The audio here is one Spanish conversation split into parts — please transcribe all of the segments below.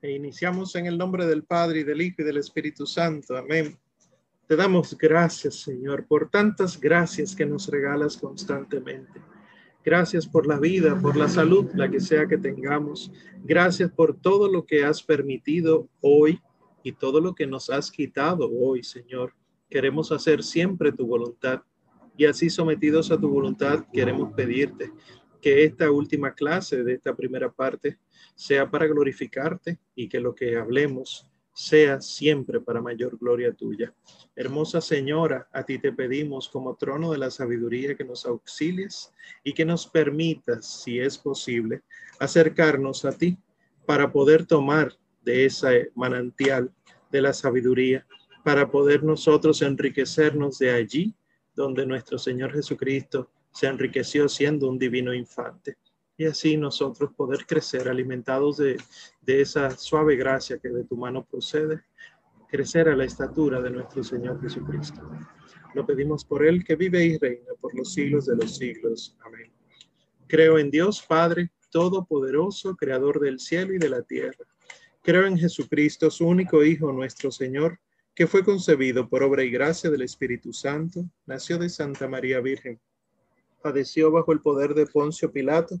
E iniciamos en el nombre del Padre y del Hijo y del Espíritu Santo. Amén. Te damos gracias, Señor, por tantas gracias que nos regalas constantemente. Gracias por la vida, por la salud, la que sea que tengamos. Gracias por todo lo que has permitido hoy y todo lo que nos has quitado hoy, Señor. Queremos hacer siempre tu voluntad y así sometidos a tu voluntad queremos pedirte que esta última clase de esta primera parte sea para glorificarte y que lo que hablemos sea siempre para mayor gloria tuya. Hermosa Señora, a ti te pedimos como trono de la sabiduría que nos auxilies y que nos permitas, si es posible, acercarnos a ti para poder tomar de ese manantial de la sabiduría, para poder nosotros enriquecernos de allí donde nuestro Señor Jesucristo se enriqueció siendo un divino infante. Y así nosotros poder crecer alimentados de, de esa suave gracia que de tu mano procede, crecer a la estatura de nuestro Señor Jesucristo. Lo pedimos por Él que vive y reina por los siglos de los siglos. Amén. Creo en Dios Padre Todopoderoso, Creador del cielo y de la tierra. Creo en Jesucristo, su único Hijo, nuestro Señor, que fue concebido por obra y gracia del Espíritu Santo, nació de Santa María Virgen padeció bajo el poder de Poncio Pilato,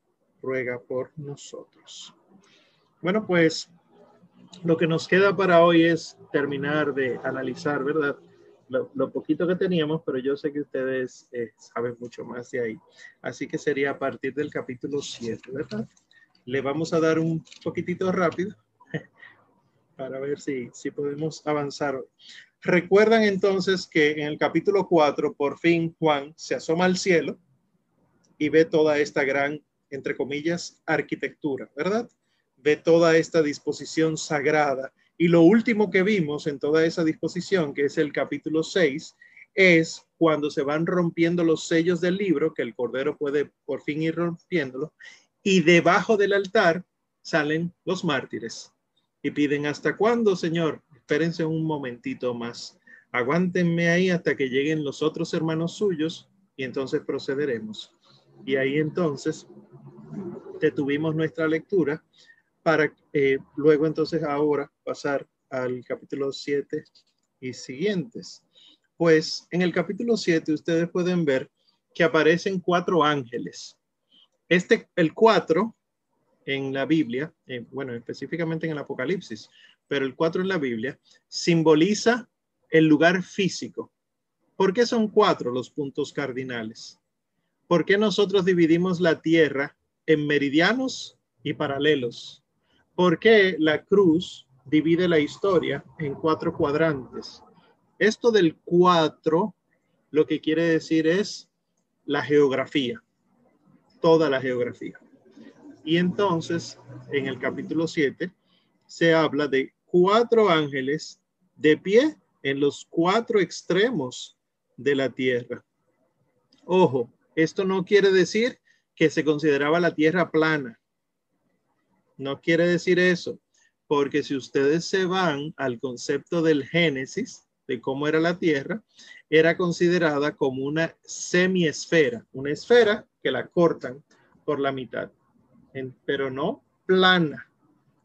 ruega por nosotros. Bueno, pues lo que nos queda para hoy es terminar de analizar, ¿verdad? Lo, poquito que teníamos, pero yo sé que ustedes eh, saben mucho más de ahí. Así que sería a partir del capítulo 7, ¿verdad? Le vamos a dar un poquitito rápido para ver si, si podemos avanzar. Recuerdan entonces que en el capítulo 4, por fin Juan se asoma al cielo y ve toda esta gran, entre comillas, arquitectura, ¿verdad? Ve toda esta disposición sagrada. Y lo último que vimos en toda esa disposición, que es el capítulo 6, es cuando se van rompiendo los sellos del libro, que el Cordero puede por fin ir rompiéndolo, y debajo del altar salen los mártires y piden, ¿hasta cuándo, Señor? Espérense un momentito más. Aguántenme ahí hasta que lleguen los otros hermanos suyos y entonces procederemos. Y ahí entonces detuvimos nuestra lectura para eh, luego entonces ahora pasar al capítulo 7 y siguientes. Pues en el capítulo 7 ustedes pueden ver que aparecen cuatro ángeles. Este, el 4 en la Biblia, eh, bueno, específicamente en el Apocalipsis, pero el 4 en la Biblia, simboliza el lugar físico. ¿Por qué son cuatro los puntos cardinales? ¿Por qué nosotros dividimos la Tierra en meridianos y paralelos? ¿Por qué la cruz divide la historia en cuatro cuadrantes? Esto del cuatro lo que quiere decir es la geografía, toda la geografía. Y entonces, en el capítulo 7, se habla de cuatro ángeles de pie en los cuatro extremos de la tierra. Ojo, esto no quiere decir que se consideraba la tierra plana. No quiere decir eso, porque si ustedes se van al concepto del Génesis, de cómo era la tierra, era considerada como una semiesfera, una esfera que la cortan por la mitad, pero no plana,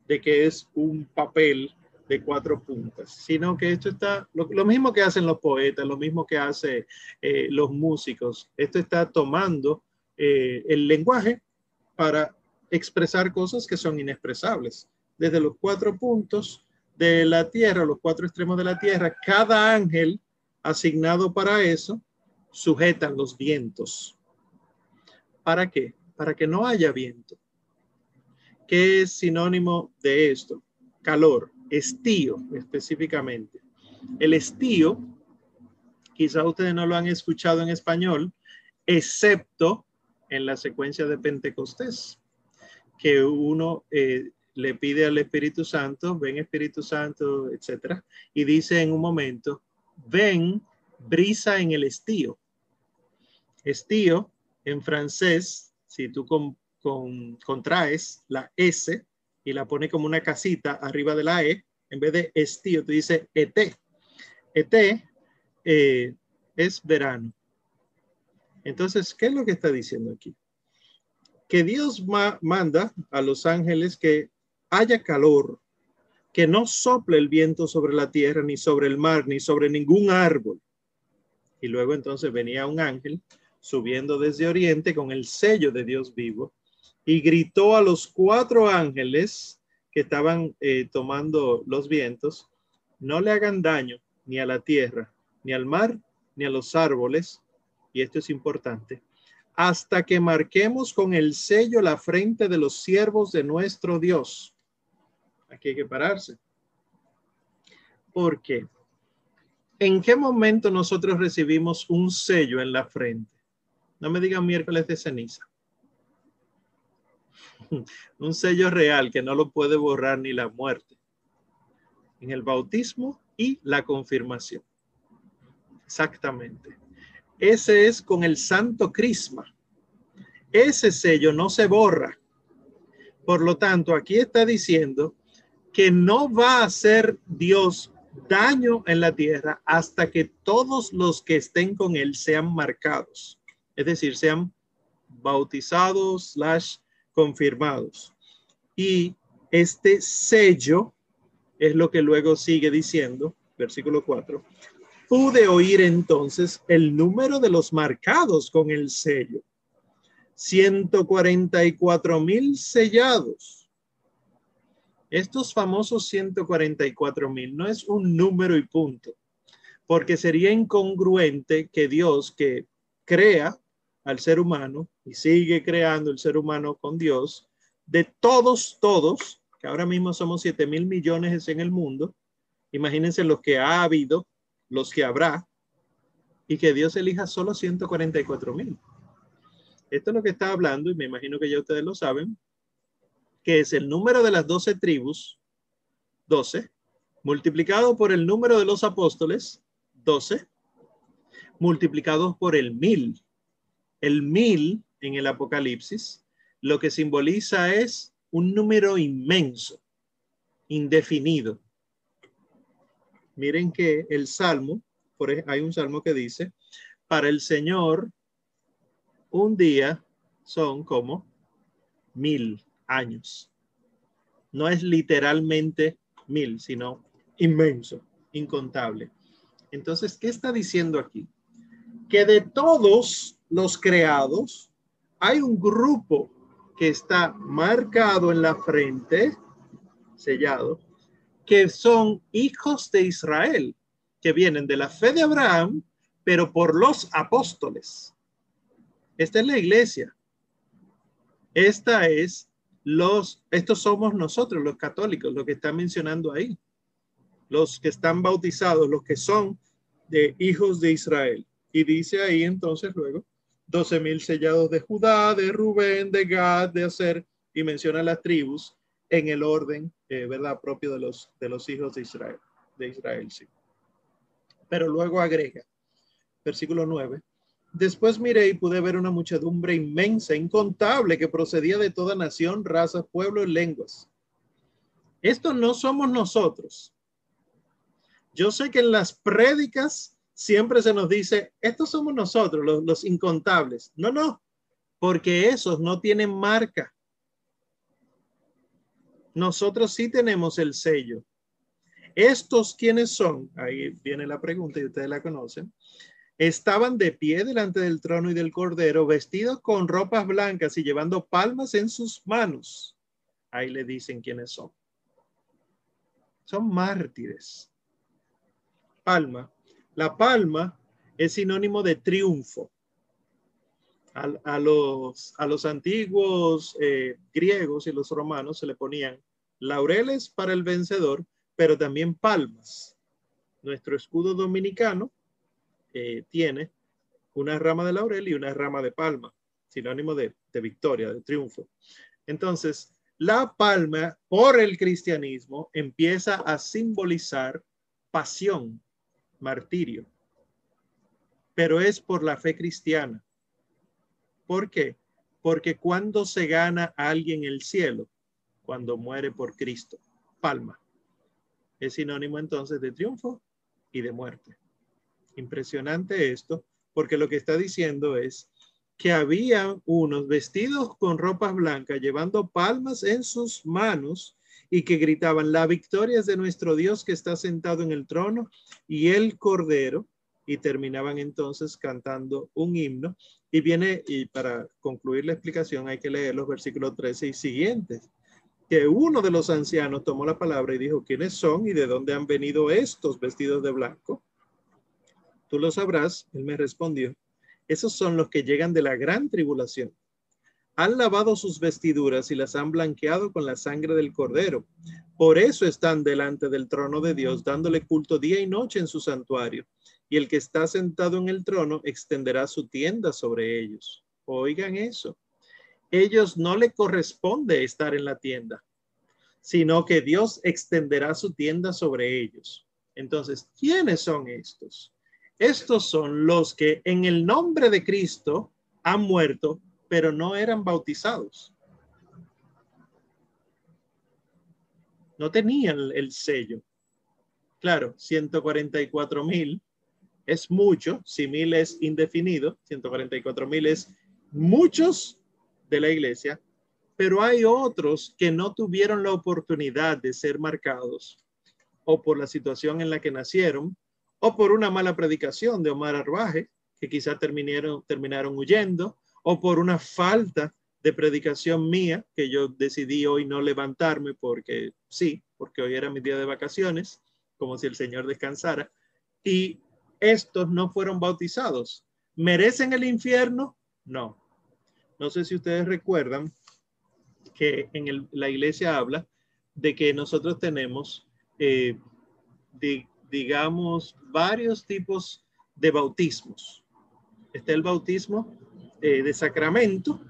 de que es un papel de cuatro puntas, sino que esto está, lo, mismo que hacen los poetas, lo mismo que hacen eh, los músicos, esto está tomando eh, el lenguaje para expresar cosas que son inexpresables. Desde los cuatro puntos de la tierra, los cuatro extremos de la tierra, cada ángel asignado para eso sujetan los vientos. ¿Para qué? Para que no haya viento. ¿Qué es sinónimo de esto? Calor estío específicamente. El estío, quizá ustedes no lo han escuchado en español, excepto en la secuencia de Pentecostés, que uno, eh, le pide al Espíritu Santo, ven Espíritu Santo, etcétera, y dice en un momento, ven brisa en el estío. Estío en francés, si tú contraes la S y la pone como una casita arriba de la E, en vez de estío, tú dices ET. ET eh, es verano. Entonces, ¿qué es lo que está diciendo aquí? Que Dios manda a los ángeles que haya calor, que no sople el viento sobre la tierra, ni sobre el mar, ni sobre ningún árbol. Y luego entonces venía un ángel subiendo desde oriente con el sello de Dios vivo y gritó a los cuatro ángeles que estaban eh, tomando los vientos, no le hagan daño ni a la tierra, ni al mar, ni a los árboles, y esto es importante, hasta que marquemos con el sello la frente de los siervos de nuestro Dios. Aquí hay que pararse. ¿Por qué? ¿En qué momento nosotros recibimos un sello en la frente? No me digan miércoles de ceniza. un sello real que no lo puede borrar ni la muerte. En el bautismo y la confirmación. Exactamente. Ese es con el santo crisma. Ese sello no se borra. Por lo tanto, aquí está diciendo que no va a hacer Dios daño en la tierra hasta que todos los que estén con él sean marcados. Es decir, sean bautizados, slash, confirmados. Y este sello es lo que luego sigue diciendo, versículo 4. Pude oír entonces el número de los marcados con el sello. 144 mil sellados. Estos famosos 144 mil no es un número y punto, porque sería incongruente que Dios que crea al ser humano y sigue creando el ser humano con Dios, de todos, todos, que ahora mismo somos 7 mil millones en el mundo, imagínense los que ha habido, los que habrá, y que Dios elija solo 144 mil. Esto es lo que está hablando, y me imagino que ya ustedes lo saben, que es el número de las 12 tribus, 12, multiplicado por el número de los apóstoles, 12, multiplicados por el mil, el mil en el Apocalipsis lo que simboliza es un número inmenso, indefinido. Miren que el salmo, hay un salmo que dice, para el Señor un día son como mil años. No es literalmente mil, sino inmenso, incontable. Entonces, ¿qué está diciendo aquí? Que de todos los creados, hay un grupo que está marcado en la frente, sellado, que son hijos de Israel, que vienen de la fe de Abraham, pero por los apóstoles. Esta es la iglesia. Esta es los, estos somos nosotros, los católicos, lo que está mencionando ahí. Los que están bautizados, los que son de hijos de Israel. Y dice ahí entonces luego, 12 mil sellados de Judá, de Rubén, de Gad, de Aser, y menciona las tribus en el orden, eh, ¿verdad?, propio de los, de los hijos de Israel, de Israel, sí. Pero luego agrega, versículo 9, después miré y pude ver una muchedumbre inmensa, incontable, que procedía de toda nación, raza, pueblo y lenguas. Esto no somos nosotros. Yo sé que en las prédicas siempre se nos dice, estos somos nosotros, los, incontables. No, no, porque esos no tienen marca. Nosotros sí tenemos el sello. Estos quiénes son, ahí viene la pregunta y ustedes la conocen, estaban de pie delante del trono y del cordero, vestidos con ropas blancas y llevando palmas en sus manos. Ahí le dicen quiénes son. Son mártires. Palma la palma es sinónimo de triunfo. A, los, a los antiguos eh, griegos y los romanos se le ponían laureles para el vencedor, pero también palmas. Nuestro escudo dominicano eh, tiene una rama de laurel y una rama de palma, sinónimo de, de victoria, de triunfo. Entonces, la palma por el cristianismo empieza a simbolizar pasión, martirio, pero es por la fe cristiana. ¿Por qué? Porque cuando se gana a alguien el cielo, cuando muere por Cristo, palma, es sinónimo entonces de triunfo y de muerte. Impresionante esto, porque lo que está diciendo es que había unos vestidos con ropas blancas, llevando palmas en sus manos y que gritaban, la victoria es de nuestro Dios que está sentado en el trono y el cordero, y terminaban entonces cantando un himno. Y viene, y para concluir la explicación hay que leer los versículos 13 y siguientes, que uno de los ancianos tomó la palabra y dijo, ¿quiénes son y de dónde han venido estos vestidos de blanco? Tú lo sabrás, él me respondió esos son los que llegan de la gran tribulación. Han lavado sus vestiduras y las han blanqueado con la sangre del cordero. Por eso están delante del trono de Dios, dándole culto día y noche en su santuario. Y el que está sentado en el trono extenderá su tienda sobre ellos. Oigan eso. Ellos no le corresponde estar en la tienda, sino que Dios extenderá su tienda sobre ellos. Entonces, ¿quiénes son estos? Estos son los que en el nombre de Cristo han muerto, pero no eran bautizados. No tenían el sello. Claro, 144 mil es mucho, si mil es indefinido, 144 mil es muchos de la iglesia, pero hay otros que no tuvieron la oportunidad de ser marcados o por la situación en la que nacieron o por una mala predicación de Omar Arbaje, que quizá terminaron, terminaron huyendo, o por una falta de predicación mía, que yo decidí hoy no levantarme porque sí, porque hoy era mi día de vacaciones, como si el Señor descansara, y estos no fueron bautizados. ¿Merecen el infierno? No. No sé si ustedes recuerdan que en la iglesia habla de que nosotros tenemos eh, digamos, varios tipos de bautismos. Está el bautismo eh, de sacramento,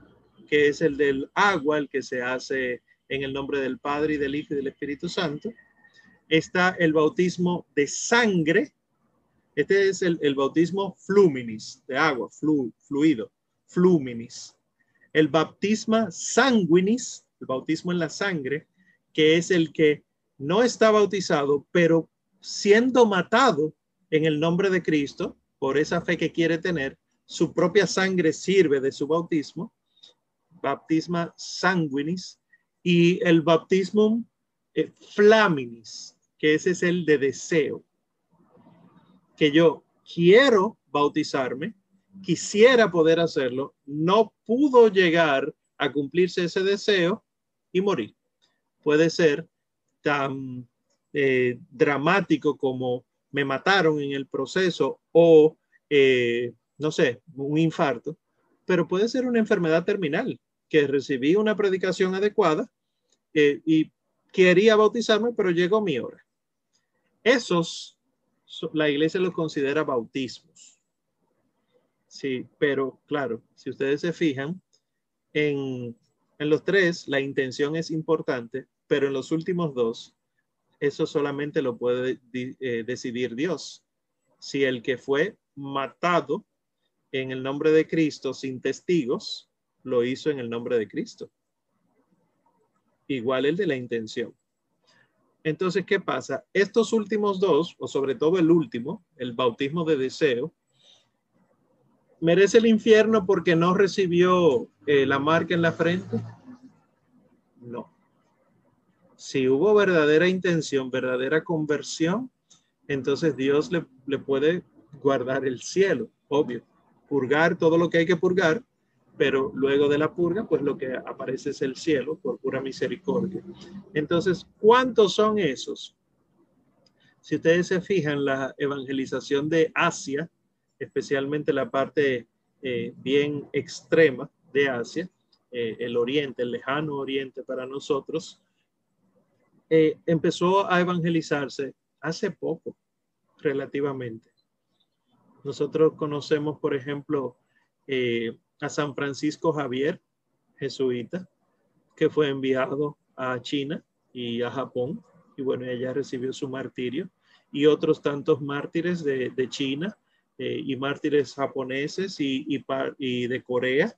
que es el del agua, el que se hace en el nombre del Padre y del Hijo y del Espíritu Santo. Está el bautismo de sangre. Este es el, bautismo fluminis, de agua, fluido, fluminis. El bautismo sanguinis, el bautismo en la sangre, que es el que no está bautizado, pero siendo matado en el nombre de Cristo, por esa fe que quiere tener, su propia sangre sirve de su bautismo, baptisma sanguinis, y el bautismo eh, flaminis, que ese es el de deseo, que yo quiero bautizarme, quisiera poder hacerlo, no pudo llegar a cumplirse ese deseo y morir. Puede ser tan eh, dramático como me mataron en el proceso o, eh, no sé, un infarto, pero puede ser una enfermedad terminal, que recibí una predicación adecuada eh, y quería bautizarme, pero llegó mi hora. Esos, la iglesia los considera bautismos. Sí, pero claro, si ustedes se fijan, en, en los tres la intención es importante, pero en los últimos dos eso solamente lo puede eh, decidir Dios. Si el que fue matado en el nombre de Cristo sin testigos, lo hizo en el nombre de Cristo. Igual el de la intención. Entonces, ¿qué pasa? Estos últimos dos, o sobre todo el último, el bautismo de deseo, ¿merece el infierno porque no recibió eh, la marca en la frente? No si hubo verdadera intención, verdadera conversión, entonces Dios le, puede guardar el cielo, obvio, purgar todo lo que hay que purgar, pero luego de la purga, pues lo que aparece es el cielo por pura misericordia. Entonces, ¿cuántos son esos? Si ustedes se fijan, la evangelización de Asia, especialmente la parte eh, bien extrema de Asia, eh, el oriente, el lejano oriente para nosotros, eh, empezó a evangelizarse hace poco, relativamente. Nosotros conocemos, por ejemplo, a San Francisco Javier, jesuita, que fue enviado a China y a Japón, y bueno, ella recibió su martirio, y otros tantos mártires de, China eh, y mártires japoneses y, y, de Corea,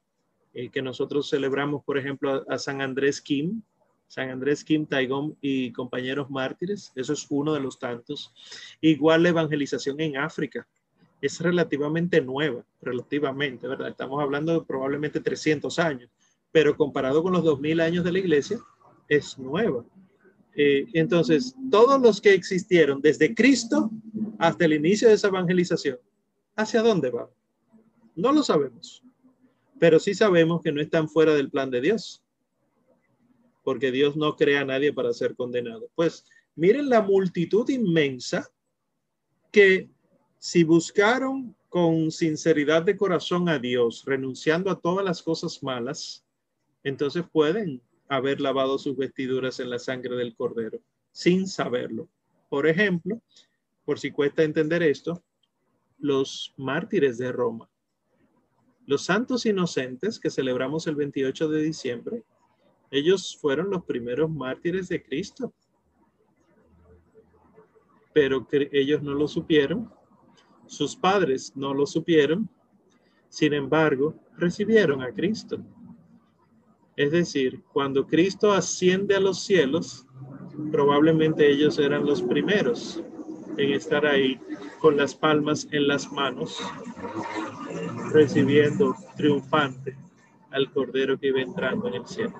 eh, que nosotros celebramos, por ejemplo, a, San Andrés Kim, San Andrés Kim Taigong y compañeros mártires, eso es uno de los tantos. Igual la evangelización en África es relativamente nueva, relativamente, ¿verdad? Estamos hablando de probablemente 300 años pero comparado con los 2000 años de la iglesia, es nueva. Eh, entonces, todos los que existieron desde Cristo hasta el inicio de esa evangelización, ¿hacia dónde van? No lo sabemos, pero sí sabemos que no están fuera del plan de Dios, porque Dios no crea a nadie para ser condenado. Pues miren la multitud inmensa que si buscaron con sinceridad de corazón a Dios, renunciando a todas las cosas malas, entonces pueden haber lavado sus vestiduras en la sangre del cordero sin saberlo. Por ejemplo, por si cuesta entender esto, los mártires de Roma, los santos inocentes que celebramos el 28 de diciembre, ellos fueron los primeros mártires de Cristo. Pero ellos no lo supieron, sus padres no lo supieron, sin embargo, recibieron a Cristo. Es decir, cuando Cristo asciende a los cielos, probablemente ellos eran los primeros en estar ahí con las palmas en las manos, recibiendo triunfante al Cordero que iba entrando en el cielo.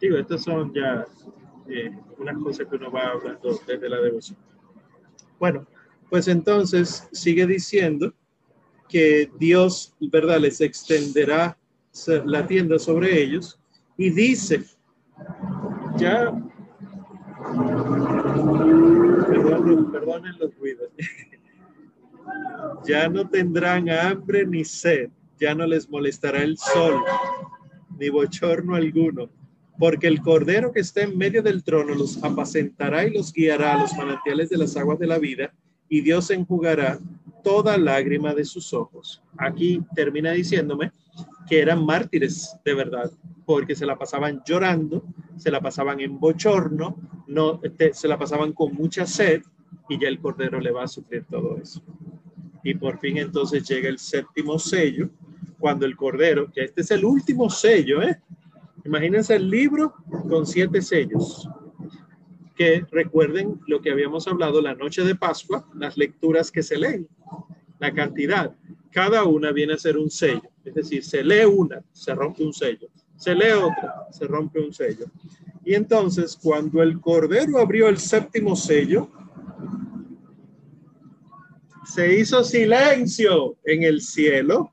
Digo, estas son ya eh, unas cosas que uno va hablando desde la devoción. Bueno, pues entonces sigue diciendo que Dios, ¿verdad?, les extenderá la tienda sobre ellos y dice, ya, perdonen, los ruidos, ya no tendrán hambre ni sed, ya no les molestará el sol, ni bochorno alguno, porque el cordero que está en medio del trono los apacentará y los guiará a los manantiales de las aguas de la vida, y Dios enjugará toda lágrima de sus ojos. Aquí termina diciéndome que eran mártires de verdad, porque se la pasaban llorando, se la pasaban en bochorno, no, se la pasaban con mucha sed y ya el Cordero le va a sufrir todo eso. Y por fin entonces llega el séptimo sello, cuando el Cordero, que este es el último sello, ¿eh? Imagínense el libro con siete sellos. Que recuerden lo que habíamos hablado la noche de Pascua, las lecturas que se leen, la cantidad. Cada una viene a ser un sello. Es decir, se lee una, se rompe un sello se lee otra, se rompe un sello. Y entonces, cuando el Cordero abrió el séptimo sello, se hizo silencio en el cielo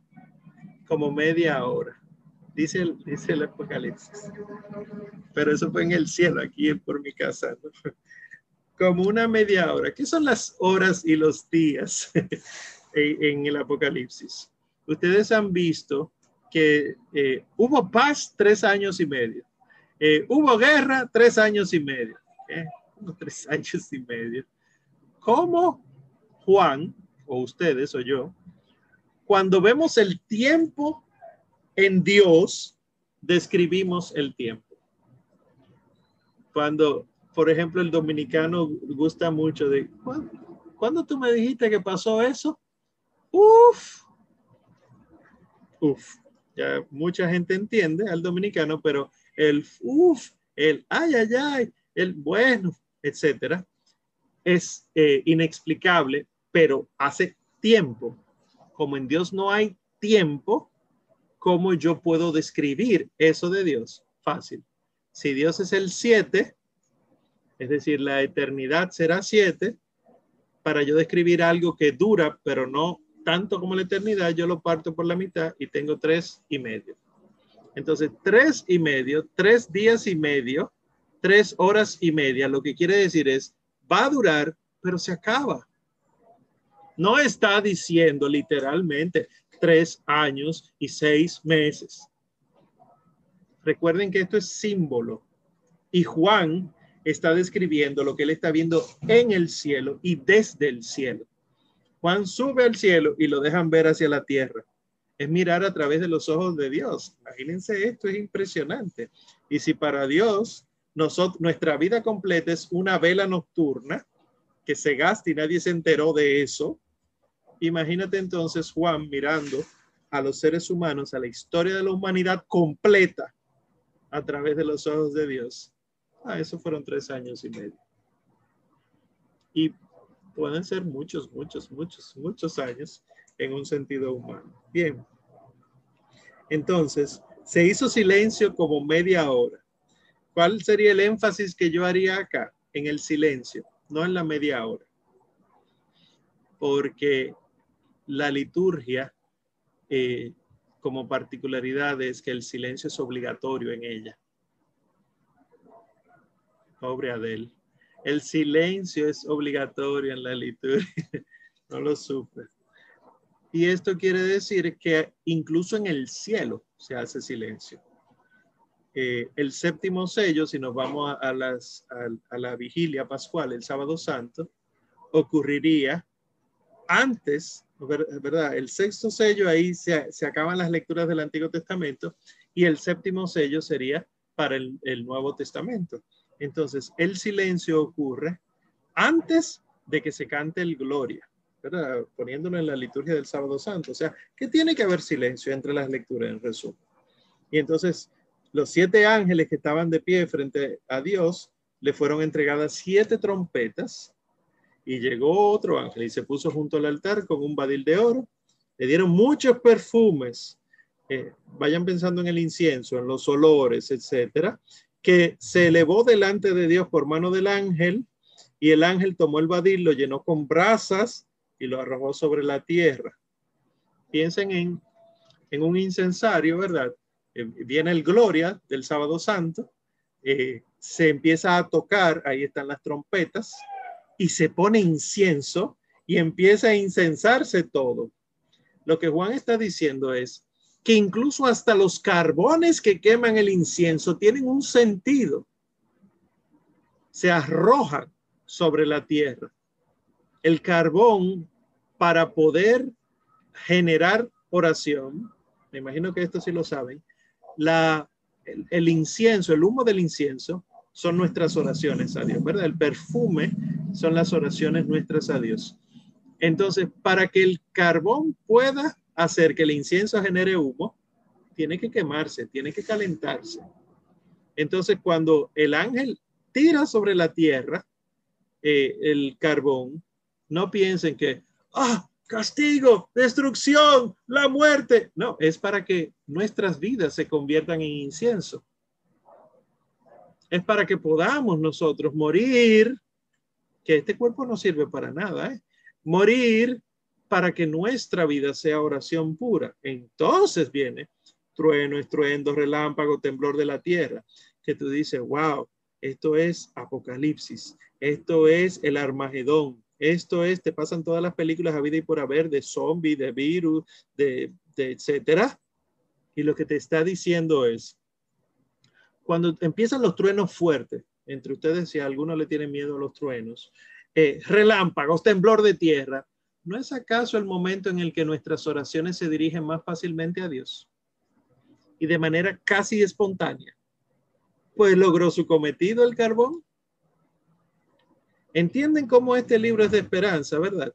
como media hora. Dice el, dice el Apocalipsis. Pero eso fue en el cielo, aquí por mi casa. Como una media hora. ¿Qué son las horas y los días en el Apocalipsis? Ustedes han visto que eh, hubo paz tres años y medio. Eh, hubo guerra tres años y medio. ¿eh? tres años y medio. ¿Cómo Juan, o ustedes o yo, cuando vemos el tiempo en Dios, describimos el tiempo? Cuando, por ejemplo, el dominicano gusta mucho de, ¿cuándo, tú me dijiste que pasó eso? Uf, uf, ya mucha gente entiende al dominicano, pero el uff, el ay, ay, ay, el bueno, etcétera, es eh, inexplicable, pero hace tiempo. Como en Dios no hay tiempo, ¿cómo yo puedo describir eso de Dios? Fácil. Si Dios es el 7, es decir, la eternidad será 7, para yo describir algo que dura, pero no tanto como la eternidad, yo lo parto por la mitad y tengo tres y medio. Entonces, tres y medio, tres días y medio, tres horas y media, lo que quiere decir es, va a durar, pero se acaba. No está diciendo literalmente tres años y seis meses. Recuerden que esto es símbolo. Y Juan está describiendo lo que él está viendo en el cielo y desde el cielo. Juan sube al cielo y lo dejan ver hacia la tierra. es mirar a través de los ojos de Dios. Imagínense esto, es impresionante. Y si para Dios nuestra vida completa es una vela nocturna que se gasta y nadie se enteró de eso, imagínate entonces Juan mirando a los seres humanos, a la historia de la humanidad completa a través de los ojos de Dios. Ah, eso fueron tres años y medio. Y pueden ser muchos, muchos, muchos, muchos años en un sentido humano. Bien. Entonces, se hizo silencio como media hora. ¿Cuál sería el énfasis que yo haría acá? En el silencio, no en la media hora. Porque la liturgia, eh, como particularidad, es que el silencio es obligatorio en ella. Pobre Adel. El silencio es obligatorio en la liturgia. no lo supe. Y esto quiere decir que incluso en el cielo se hace silencio. Eh, el séptimo sello, si nos vamos a, las, a, la vigilia pascual, el sábado santo, ocurriría antes, ¿verdad? El sexto sello, ahí se, se, acaban las lecturas del Antiguo Testamento y el séptimo sello sería para el, el Nuevo Testamento. Entonces, el silencio ocurre antes de que se cante el Gloria poniéndolo en la liturgia del sábado santo. O sea, que tiene que haber silencio entre las lecturas en resumen. Y entonces los siete ángeles que estaban de pie frente a Dios le fueron entregadas siete trompetas y llegó otro ángel y se puso junto al altar con un badil de oro. Le dieron muchos perfumes. Eh, vayan pensando en el incienso, en los olores, etcétera, que se elevó delante de Dios por mano del ángel y el ángel tomó el badil, lo llenó con brasas y lo arrojó sobre la tierra. Piensen en, en un incensario, ¿verdad? Eh, viene el Gloria del sábado santo, eh, se empieza a tocar, ahí están las trompetas, y se pone incienso y empieza a incensarse todo. Lo que Juan está diciendo es que incluso hasta los carbones que queman el incienso tienen un sentido. Se arrojan sobre la tierra el carbón para poder generar oración, me imagino que esto sí lo saben, la, el, incienso, el humo del incienso son nuestras oraciones a Dios, ¿verdad? El perfume son las oraciones nuestras a Dios. Entonces, para que el carbón pueda hacer que el incienso genere humo, tiene que quemarse, tiene que calentarse. Entonces, cuando el ángel tira sobre la tierra eh, el carbón, no piensen que, ah, castigo, destrucción, la muerte. No, es para que nuestras vidas se conviertan en incienso. Es para que podamos nosotros morir, que este cuerpo no sirve para nada, ¿eh? morir para que nuestra vida sea oración pura. Entonces viene trueno, estruendo, relámpago, temblor de la tierra, que tú dices, wow, esto es Apocalipsis, esto es el Armagedón, esto es, te pasan todas las películas a vida y por haber de zombies, de virus, de, etcétera. Y lo que te está diciendo es, cuando empiezan los truenos fuertes, entre ustedes, si a alguno le tiene miedo a los truenos, eh, relámpagos, temblor de tierra, ¿no es acaso el momento en el que nuestras oraciones se dirigen más fácilmente a Dios? Y de manera casi espontánea. Pues logró su cometido el carbón. ¿Entienden cómo este libro es de esperanza, verdad?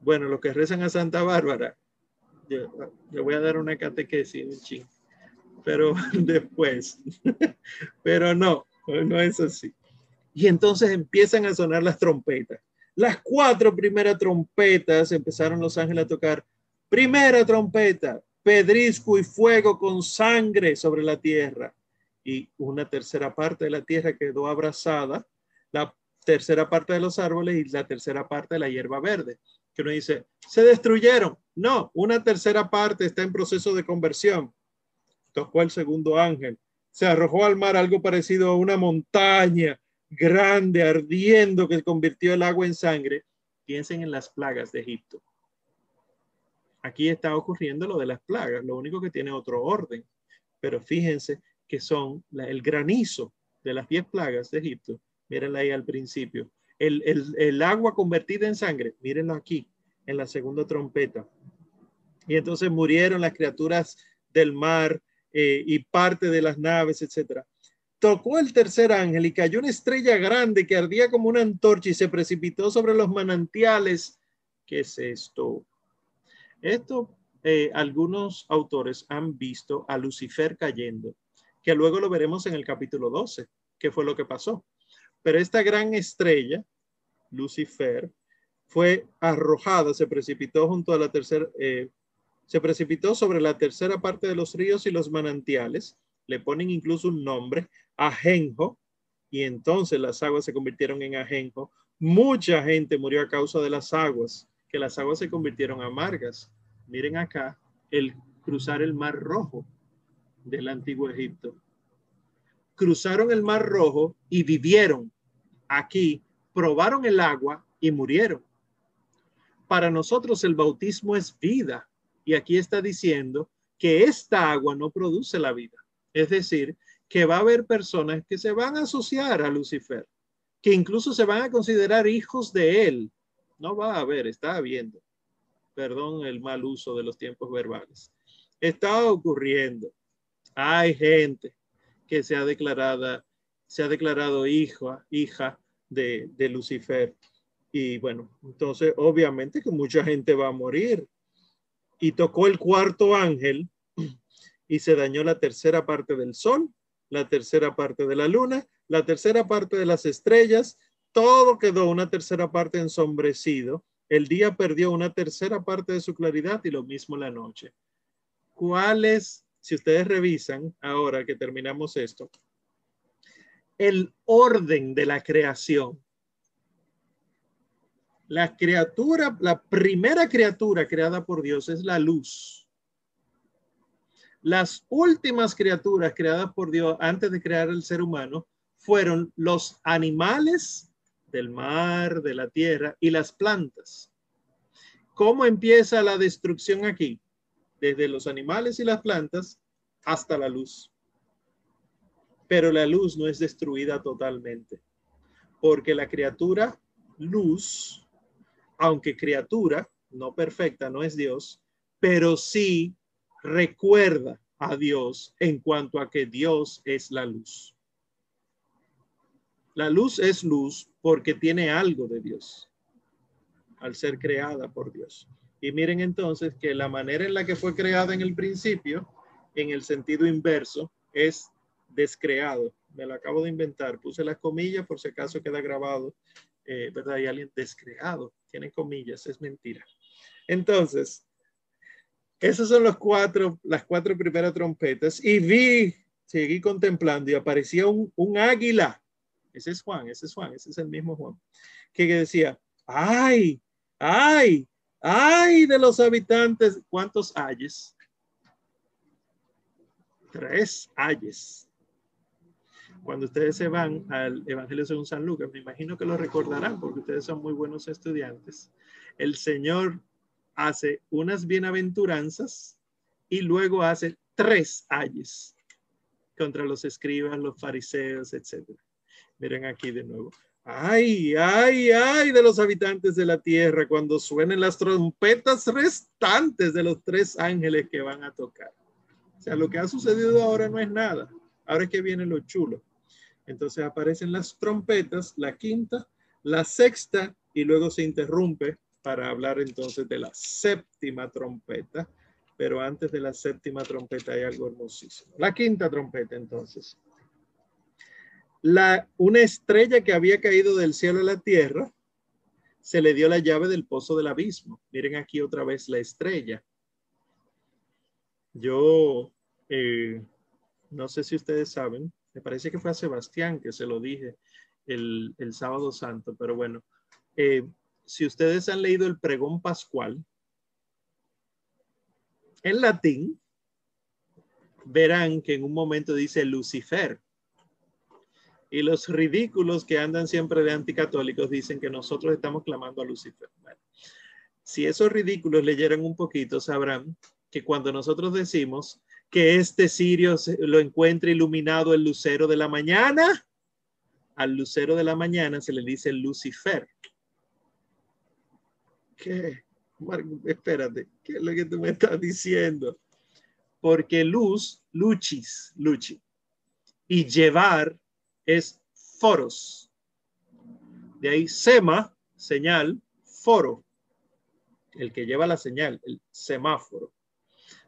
Bueno, los que rezan a Santa Bárbara, yo, voy a dar una catequesis, pero después, pero no, no es así. Y entonces empiezan a sonar las trompetas. Las cuatro primeras trompetas empezaron los ángeles a tocar. Primera trompeta, pedrisco y fuego con sangre sobre la tierra. Y una tercera parte de la tierra quedó abrazada. La tercera parte de los árboles y la tercera parte de la hierba verde. Que uno dice, se destruyeron. No, una tercera parte está en proceso de conversión. Tocó el segundo ángel. Se arrojó al mar algo parecido a una montaña grande, ardiendo, que convirtió el agua en sangre. Piensen en las plagas de Egipto. Aquí está ocurriendo lo de las plagas, lo único que tiene otro orden. Pero fíjense que son el granizo de las diez plagas de Egipto Mírenla ahí al principio. El, agua convertida en sangre, mírenlo aquí, en la segunda trompeta. Y entonces murieron las criaturas del mar eh, y parte de las naves, etcétera. Tocó el tercer ángel y cayó una estrella grande que ardía como una antorcha y se precipitó sobre los manantiales. ¿Qué es esto? Esto eh, algunos autores han visto a Lucifer cayendo, que luego lo veremos en el capítulo 12, que fue lo que pasó. Pero esta gran estrella, Lucifer, fue arrojada, se precipitó junto a la tercera, eh, se precipitó sobre la tercera parte de los ríos y los manantiales. Le ponen incluso un nombre, Ajenjo, y entonces las aguas se convirtieron en Ajenjo. Mucha gente murió a causa de las aguas, que las aguas se convirtieron amargas. Miren acá el cruzar el Mar Rojo del antiguo Egipto. Cruzaron el Mar Rojo y vivieron aquí, probaron el agua y murieron. Para nosotros el bautismo es vida y aquí está diciendo que esta agua no produce la vida. Es decir, que va a haber personas que se van a asociar a Lucifer, que incluso se van a considerar hijos de él. No va a haber, está habiendo. Perdón el mal uso de los tiempos verbales. Está ocurriendo. Hay gente que se ha declarado, se ha declarado hijo, hija de, de Lucifer. Y bueno, entonces obviamente que mucha gente va a morir. Y tocó el cuarto ángel y se dañó la tercera parte del sol, la tercera parte de la luna, la tercera parte de las estrellas, todo quedó una tercera parte ensombrecido. El día perdió una tercera parte de su claridad y lo mismo la noche. ¿Cuál es, si ustedes revisan ahora que terminamos esto, el orden de la creación? La criatura, la primera criatura creada por Dios es la luz. Las últimas criaturas creadas por Dios antes de crear el ser humano fueron los animales del mar, de la tierra y las plantas. ¿Cómo empieza la destrucción aquí? Desde los animales y las plantas hasta la luz. Pero la luz no es destruida totalmente, porque la criatura luz aunque criatura, no perfecta, no es Dios, pero sí recuerda a Dios en cuanto a que Dios es la luz. La luz es luz porque tiene algo de Dios al ser creada por Dios. Y miren entonces que la manera en la que fue creada en el principio, en el sentido inverso, es descreado. Me lo acabo de inventar. Puse las comillas por si acaso queda grabado eh, ¿verdad? Hay alguien descreado, tiene comillas, es mentira. Entonces, esos son los cuatro, las cuatro primeras trompetas y vi, seguí contemplando y aparecía un, un águila. Ese es Juan, ese es Juan, ese es el mismo Juan, que decía, ay, ay, ay de los habitantes, ¿cuántos ayes? Tres ayes cuando ustedes se van al Evangelio según San Lucas, me imagino que lo recordarán porque ustedes son muy buenos estudiantes, el Señor hace unas bienaventuranzas y luego hace tres ayes contra los escribas, los fariseos, etc. Miren aquí de nuevo. Ay, ay, ay de los habitantes de la tierra cuando suenen las trompetas restantes de los tres ángeles que van a tocar. O sea, lo que ha sucedido ahora no es nada. Ahora es que viene lo chulo. Entonces aparecen las trompetas, la quinta, la sexta y luego se interrumpe para hablar entonces de la séptima trompeta. Pero antes de la séptima trompeta hay algo hermosísimo. La quinta trompeta entonces. La, una estrella que había caído del cielo a la tierra, se le dio la llave del pozo del abismo. Miren aquí otra vez la estrella. Yo eh, no sé si ustedes saben, me parece que fue a Sebastián que se lo dije el, sábado santo, pero bueno, eh, si ustedes han leído el pregón pascual, en latín, verán que en un momento dice Lucifer. Y los ridículos que andan siempre de anticatólicos dicen que nosotros estamos clamando a Lucifer. si esos ridículos leyeran un poquito, sabrán que cuando nosotros decimos que este Sirio lo encuentre iluminado el lucero de la mañana. Al lucero de la mañana se le dice Lucifer. ¿Qué? espérate, ¿qué es lo que tú me estás diciendo? Porque luz, luchis, luchi, y llevar es foros. De ahí sema, señal, foro, el que lleva la señal, el semáforo.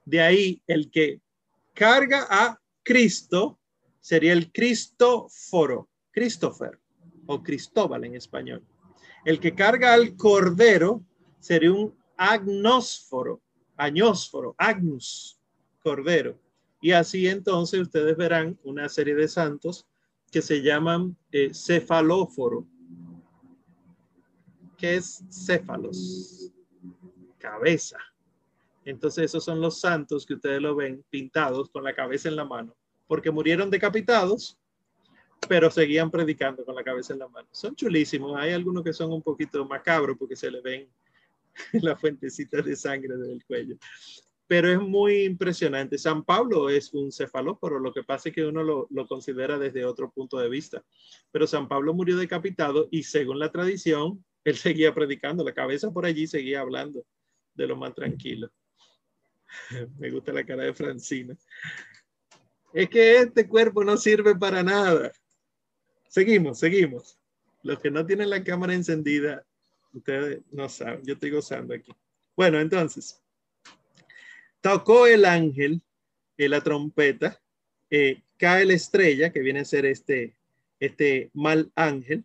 De ahí el que carga a Cristo sería el Cristóforo, Christopher o Cristóbal en español. El que carga al cordero sería un agnósforo, añósforo, agnus, cordero. Y así entonces ustedes verán una serie de santos que se llaman eh, cefalóforo. ¿Qué es céfalos? Cabeza. Entonces esos son los santos que ustedes lo ven pintados con la cabeza en la mano, porque murieron decapitados, pero seguían predicando con la cabeza en la mano. Son chulísimos. Hay algunos que son un poquito macabros porque se le ven la fuentecita de sangre del cuello. Pero es muy impresionante. San Pablo es un cefalóforo, lo que pasa es que uno lo, lo considera desde otro punto de vista. Pero San Pablo murió decapitado y según la tradición, él seguía predicando, la cabeza por allí seguía hablando de lo más tranquilo. Me gusta la cara de Francina. Es que este cuerpo no sirve para nada. Seguimos, seguimos. Los que no tienen la cámara encendida, Ustedes no saben, yo estoy gozando aquí. Bueno, entonces, tocó el ángel en la trompeta, eh, cae la estrella, que viene a ser este, este mal ángel,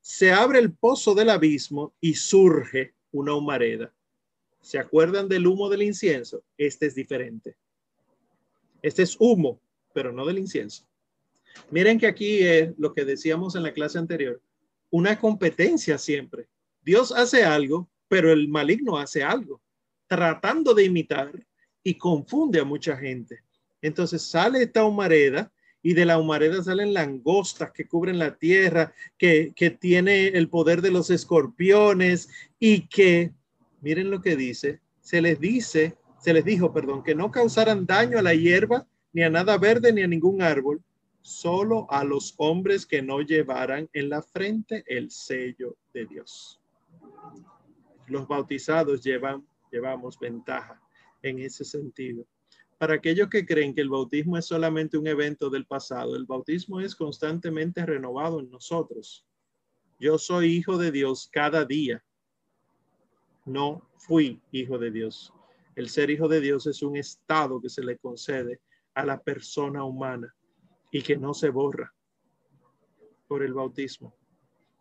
se abre el pozo del abismo y surge una humareda. ¿Se acuerdan del humo del incienso? Este es diferente. Este es humo, pero no del incienso. Miren que aquí es lo que decíamos en la clase anterior, una competencia siempre. Dios hace algo, pero el maligno hace algo, tratando de imitar y confunde a mucha gente. Entonces sale esta humareda y de la humareda salen langostas que cubren la tierra, que, que tiene el poder de los escorpiones y que, miren lo que dice, se les dice, se les dijo, perdón, que no causaran daño a la hierba, ni a nada verde, ni a ningún árbol, solo a los hombres que no llevaran en la frente el sello de Dios los bautizados llevan, llevamos ventaja en ese sentido. Para aquellos que creen que el bautismo es solamente un evento del pasado, el bautismo es constantemente renovado en nosotros. Yo soy hijo de Dios cada día. No fui hijo de Dios. El ser hijo de Dios es un estado que se le concede a la persona humana y que no se borra por el bautismo.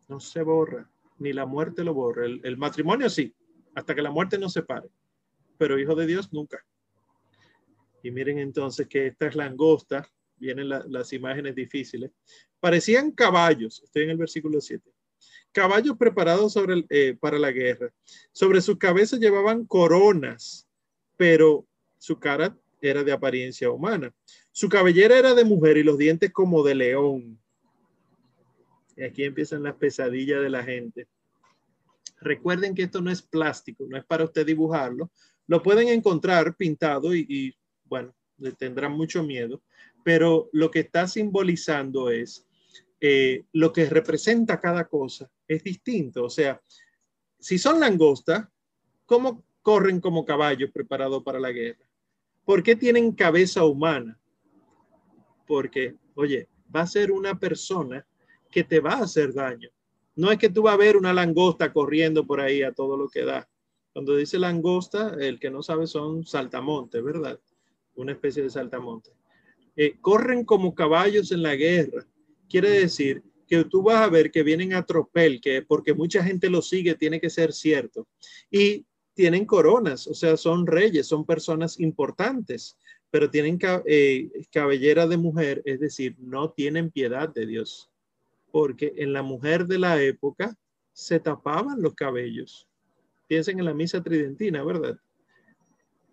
No se borra ni la muerte lo borra. El, matrimonio sí, hasta que la muerte no se pare, pero hijo de Dios nunca. Y miren entonces que estas langostas, vienen las imágenes difíciles, parecían caballos, estoy en el versículo 7, caballos preparados eh, para la guerra. Sobre sus cabezas llevaban coronas, pero su cara era de apariencia humana. Su cabellera era de mujer y los dientes como de león. Y aquí empiezan las pesadillas de la gente. Recuerden que esto no es plástico, no es para usted dibujarlo. Lo pueden encontrar pintado y, bueno, le tendrán mucho miedo, pero lo que está simbolizando es eh, lo que representa cada cosa es distinto. O sea, si son langostas, ¿cómo corren como caballos preparados para la guerra? ¿Por qué tienen cabeza humana? Porque, oye, va a ser una persona que te va a hacer daño. No es que tú vas a ver una langosta corriendo por ahí a todo lo que da. Cuando dice langosta, el que no sabe son saltamontes, ¿verdad? Una especie de saltamonte. Eh, corren como caballos en la guerra. Quiere decir que tú vas a ver que vienen a tropel, que porque mucha gente lo sigue, tiene que ser cierto. Y tienen coronas, o sea, son reyes, son personas importantes, pero tienen eh, cabellera de mujer, es decir, no tienen piedad de Dios porque en la mujer de la época se tapaban los cabellos. Piensen en la misa tridentina, ¿verdad?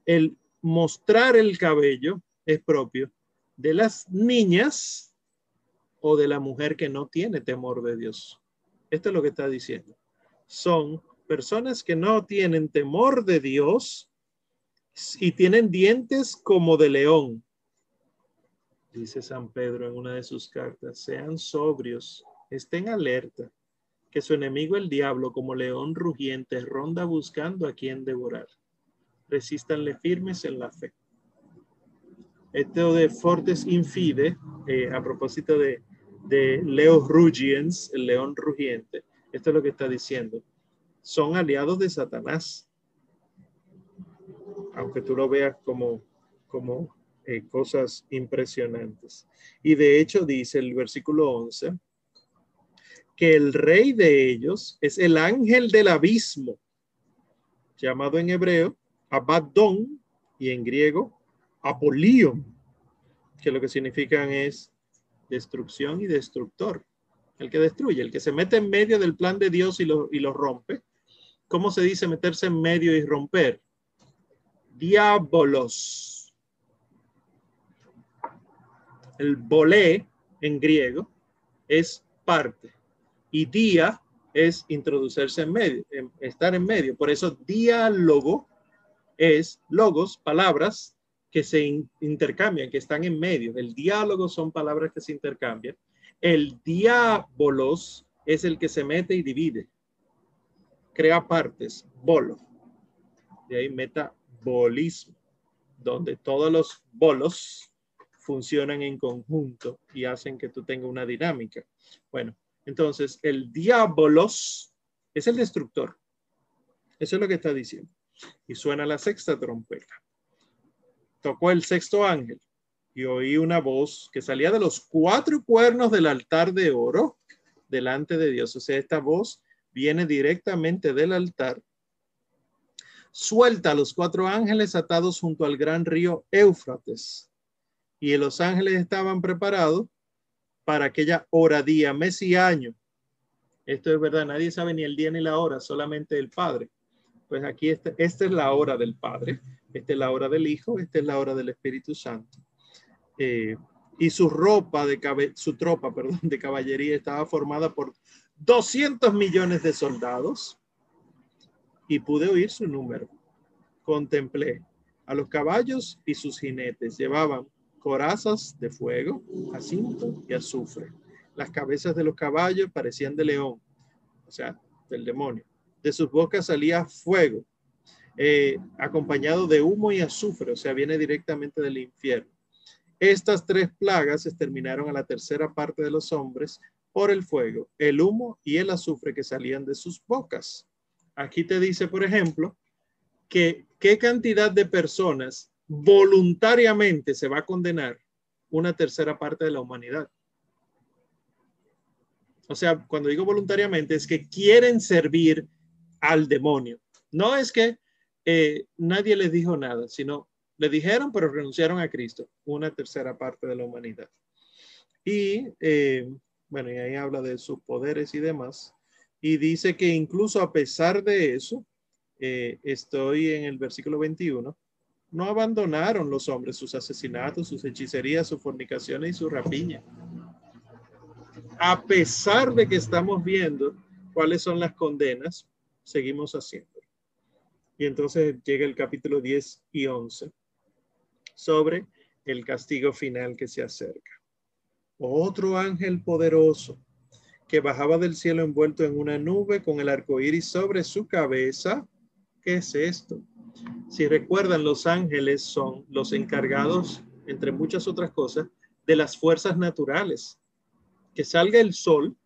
El mostrar el cabello es propio de las niñas o de la mujer que no tiene temor de Dios. Esto es lo que está diciendo. Son personas que no tienen temor de Dios y tienen dientes como de león. Dice San Pedro en una de sus cartas, sean sobrios estén alerta, que su enemigo el diablo, como león rugiente, ronda buscando a quien devorar. Resístanle firmes en la fe. Esto de Fortes Infide, eh, a propósito de, de Leo Rugiens, el león rugiente, esto es lo que está diciendo. Son aliados de Satanás. Aunque tú lo veas como, como eh, cosas impresionantes. Y de hecho dice el versículo 11 que el rey de ellos es el ángel del abismo, llamado en hebreo Abaddon y en griego Apolion, que lo que significan es destrucción y destructor, el que destruye, el que se mete en medio del plan de Dios y lo, y lo rompe. ¿Cómo se dice meterse en medio y romper? Diabolos. El bolé en griego es parte y día es introducirse en medio, estar en medio. Por eso diálogo es logos, palabras que se intercambian, que están en medio. El diálogo son palabras que se intercambian. El diábolos es el que se mete y divide. Crea partes, bolo. De ahí metabolismo, donde todos los bolos funcionan en conjunto y hacen que tú tengas una dinámica. Bueno, entonces, el diabolos es el destructor. Eso es lo que está diciendo. Y suena la sexta trompeta. Tocó el sexto ángel y oí una voz que salía de los cuatro cuernos del altar de oro delante de Dios. O sea, esta voz viene directamente del altar. Suelta a los cuatro ángeles atados junto al gran río Éufrates. Y los ángeles estaban preparados para aquella hora, día, mes y año. Esto es verdad, nadie sabe ni el día ni la hora, solamente el Padre. Pues aquí esta, esta es la hora del Padre, esta es la hora del Hijo, esta es la hora del Espíritu Santo. Eh, y su su tropa, perdón, de caballería estaba formada por 200 millones de soldados y pude oír su número. Contemplé a los caballos y sus jinetes. Llevaban corazas de fuego, jacinto y azufre. Las cabezas de los caballos parecían de león, o sea, del demonio. De sus bocas salía fuego, eh, acompañado de humo y azufre, o sea, viene directamente del infierno. Estas tres plagas exterminaron a la tercera parte de los hombres por el fuego, el humo y el azufre que salían de sus bocas. Aquí te dice, por ejemplo, que qué cantidad de personas voluntariamente se va a condenar una tercera parte de la humanidad. O sea, cuando digo voluntariamente es que quieren servir al demonio. No es que eh, nadie les dijo nada, sino le dijeron, pero renunciaron a Cristo, una tercera parte de la humanidad. Y eh, bueno, y ahí habla de sus poderes y demás. Y dice que incluso a pesar de eso, eh, estoy en el versículo 21, no abandonaron los hombres sus asesinatos, sus hechicerías, sus fornicaciones y su rapiña. A pesar de que estamos viendo cuáles son las condenas, seguimos haciendo. Y entonces llega el capítulo 10 y 11 sobre el castigo final que se acerca. Otro ángel poderoso que bajaba del cielo envuelto en una nube con el arco iris sobre su cabeza. ¿Qué es esto? Si recuerdan, los ángeles son los encargados, entre muchas otras cosas, de las fuerzas naturales. Que salga el sol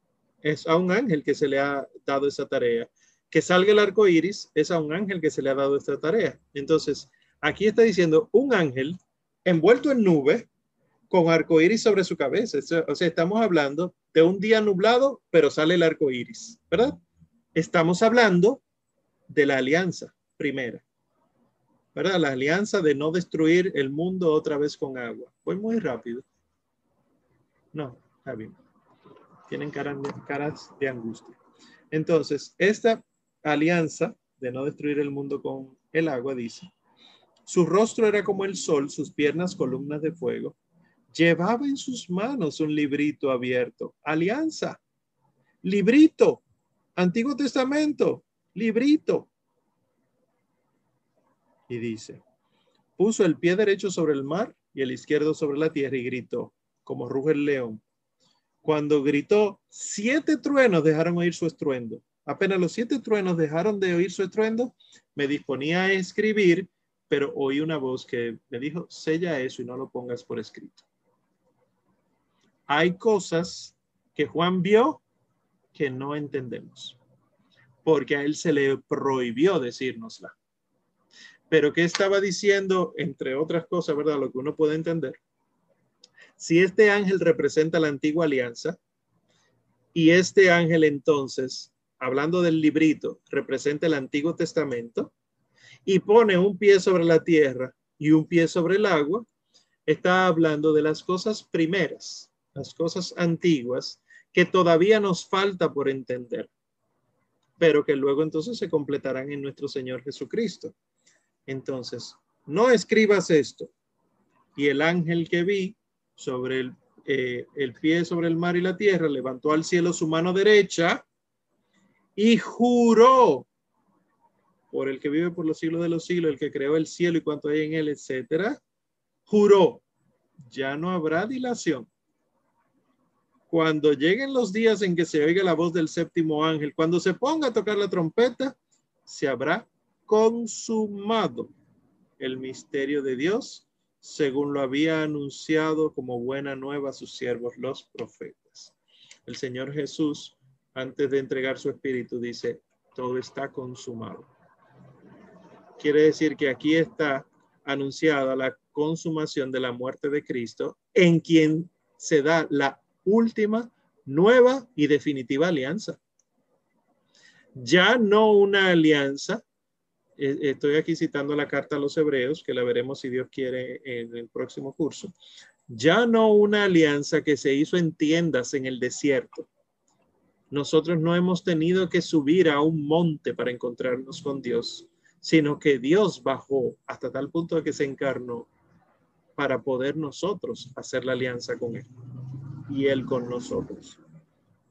es a un ángel que se le ha dado esa tarea. Que salga el arco iris es a un ángel que se le ha dado esta tarea. Entonces, aquí está diciendo un ángel envuelto en nube con arco iris sobre su cabeza. O sea, estamos hablando de un día nublado, pero sale el arco iris, ¿verdad? Estamos hablando de la alianza primera. ¿Verdad? La alianza de no destruir el mundo otra vez con agua. Fue muy rápido. No, está bien. Tienen caras de angustia. Entonces, esta alianza de no destruir el mundo con el agua, dice, su rostro era como el sol, sus piernas columnas de fuego. Llevaba en sus manos un librito abierto. Alianza. Librito. Antiguo Testamento. Librito y dice, puso el pie derecho sobre el mar y el izquierdo sobre la tierra y gritó, como ruge el león. Cuando gritó, siete truenos dejaron oír su estruendo. Apenas los siete truenos dejaron de oír su estruendo, me disponía a escribir, pero oí una voz que me dijo, sella eso y no lo pongas por escrito. Hay cosas que Juan vio que no entendemos, porque a él se le prohibió decírnosla. Pero ¿qué estaba diciendo, entre otras cosas, verdad? Lo que uno puede entender. Si este ángel representa la antigua alianza y este ángel entonces, hablando del librito, representa el Antiguo Testamento y pone un pie sobre la tierra y un pie sobre el agua, está hablando de las cosas primeras, las cosas antiguas que todavía nos falta por entender, pero que luego entonces se completarán en nuestro Señor Jesucristo. Entonces, no escribas esto. Y el ángel que vi sobre el, eh, el pie sobre el mar y la tierra levantó al cielo su mano derecha y juró por el que vive por los siglos de los siglos, el que creó el cielo y cuanto hay en él, etcétera, juró, ya no habrá dilación. Cuando lleguen los días en que se oiga la voz del séptimo ángel, cuando se ponga a tocar la trompeta, se habrá consumado el misterio de Dios, según lo había anunciado como buena nueva a sus siervos, los profetas. El Señor Jesús, antes de entregar su espíritu, dice, todo está consumado. Quiere decir que aquí está anunciada la consumación de la muerte de Cristo, en quien se da la última, nueva y definitiva alianza. Ya no una alianza estoy aquí citando la carta a los hebreos, que la veremos si Dios quiere en el próximo curso. Ya no una alianza que se hizo en tiendas en el desierto. Nosotros no hemos tenido que subir a un monte para encontrarnos con Dios, sino que Dios bajó hasta tal punto de que se encarnó para poder nosotros hacer la alianza con Él y Él con nosotros.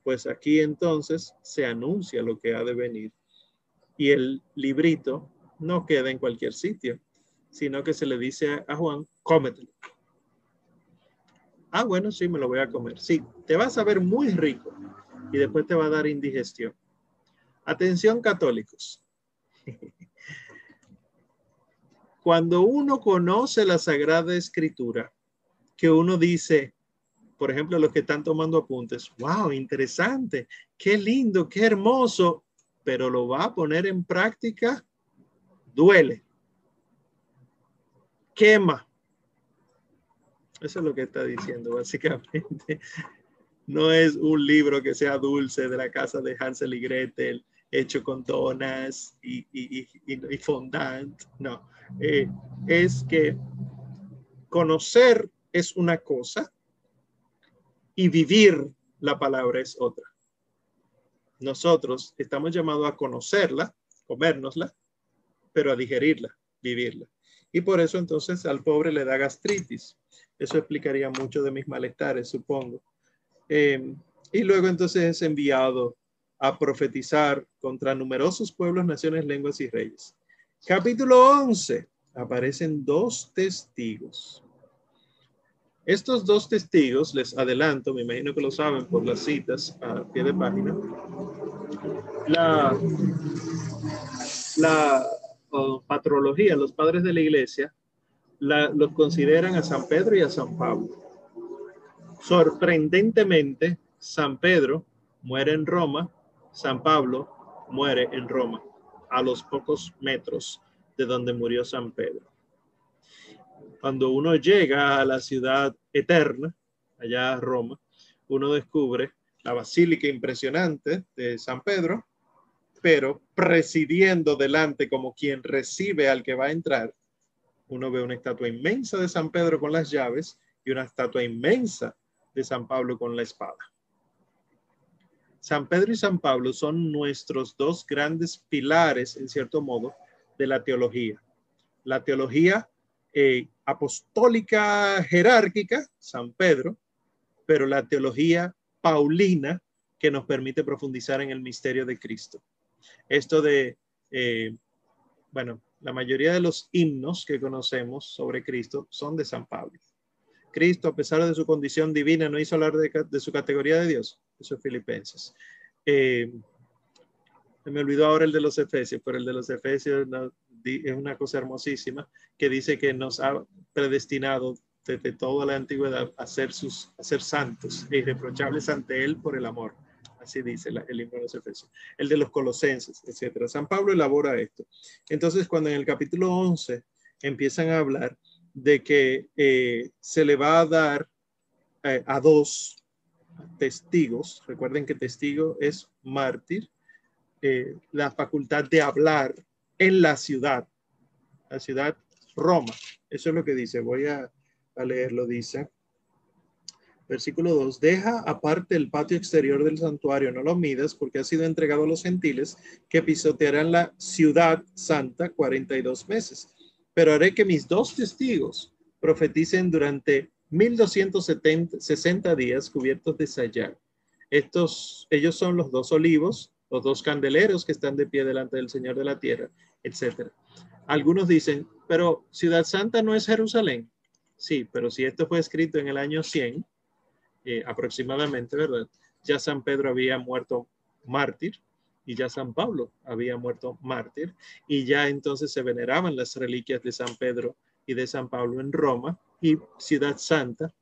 Pues aquí entonces se anuncia lo que ha de venir y el librito no queda en cualquier sitio, sino que se le dice a Juan, cómetelo. Ah, bueno, sí, me lo voy a comer. Sí, te vas a ver muy rico y después te va a dar indigestión. Atención católicos. Cuando uno conoce la Sagrada Escritura, que uno dice, por ejemplo, los que están tomando apuntes, wow, interesante, qué lindo, qué hermoso, pero lo va a poner en práctica, duele, quema. Eso es lo que está diciendo, básicamente. No es un libro que sea dulce de la casa de Hansel y Gretel, hecho con donas y, fondant. No, eh, es que conocer es una cosa y vivir la palabra es otra. Nosotros estamos llamados a conocerla, comérnosla, pero a digerirla, vivirla. Y por eso entonces al pobre le da gastritis. Eso explicaría mucho de mis malestares, supongo. Eh, y luego entonces es enviado a profetizar contra numerosos pueblos, naciones, lenguas y reyes. Capítulo 11. Aparecen dos testigos. Estos dos testigos, les adelanto, me imagino que lo saben por las citas a pie de página, la, la patrología, los padres de la iglesia, los consideran a San Pedro y a San Pablo. Sorprendentemente, San Pedro muere en Roma, San Pablo muere en Roma, a los pocos metros de donde murió San Pedro. Cuando uno llega a la ciudad eterna, allá Roma, uno descubre la basílica impresionante de San Pedro, pero presidiendo delante como quien recibe al que va a entrar, uno ve una estatua inmensa de San Pedro con las llaves y una estatua inmensa de San Pablo con la espada. San Pedro y San Pablo son nuestros dos grandes pilares, en cierto modo, de la teología. La teología eh, apostólica jerárquica, San Pedro, pero la teología paulina que nos permite profundizar en el misterio de Cristo esto de, eh, bueno, la mayoría de los himnos que conocemos sobre Cristo son de San Pablo. Cristo, a pesar de su condición divina, no hizo hablar de, su categoría de Dios. Eso es Filipenses. Eh, me olvidó ahora el de los Efesios, pero el de los Efesios es una cosa hermosísima que dice que nos ha predestinado desde toda la antigüedad a sus, a ser santos e irreprochables ante Él por el amor. Así dice el himno de los Efesios. El de los Colosenses, etcétera. San Pablo elabora esto. Entonces, cuando en el capítulo 11 empiezan a hablar de que eh, se le va a dar eh, a dos testigos, recuerden que testigo es mártir, eh, la facultad de hablar en la ciudad, la ciudad Roma. Eso es lo que dice. Voy a, a leerlo. Dice, versículo 2, deja aparte el patio exterior del santuario, no lo midas porque ha sido entregado a los gentiles que pisotearán la ciudad santa 42 meses pero haré que mis dos testigos profeticen durante 1260 días cubiertos de sayal. Estos, ellos son los dos olivos, los dos candeleros que están de pie delante del Señor de la tierra, etc. Algunos dicen, pero Ciudad Santa no es Jerusalén. Sí, pero si esto fue escrito en el año 100, eh, aproximadamente, ¿verdad? Ya San Pedro había muerto mártir y ya San Pablo había muerto mártir y ya entonces se veneraban las reliquias de San Pedro y de San Pablo en Roma y Ciudad Santa,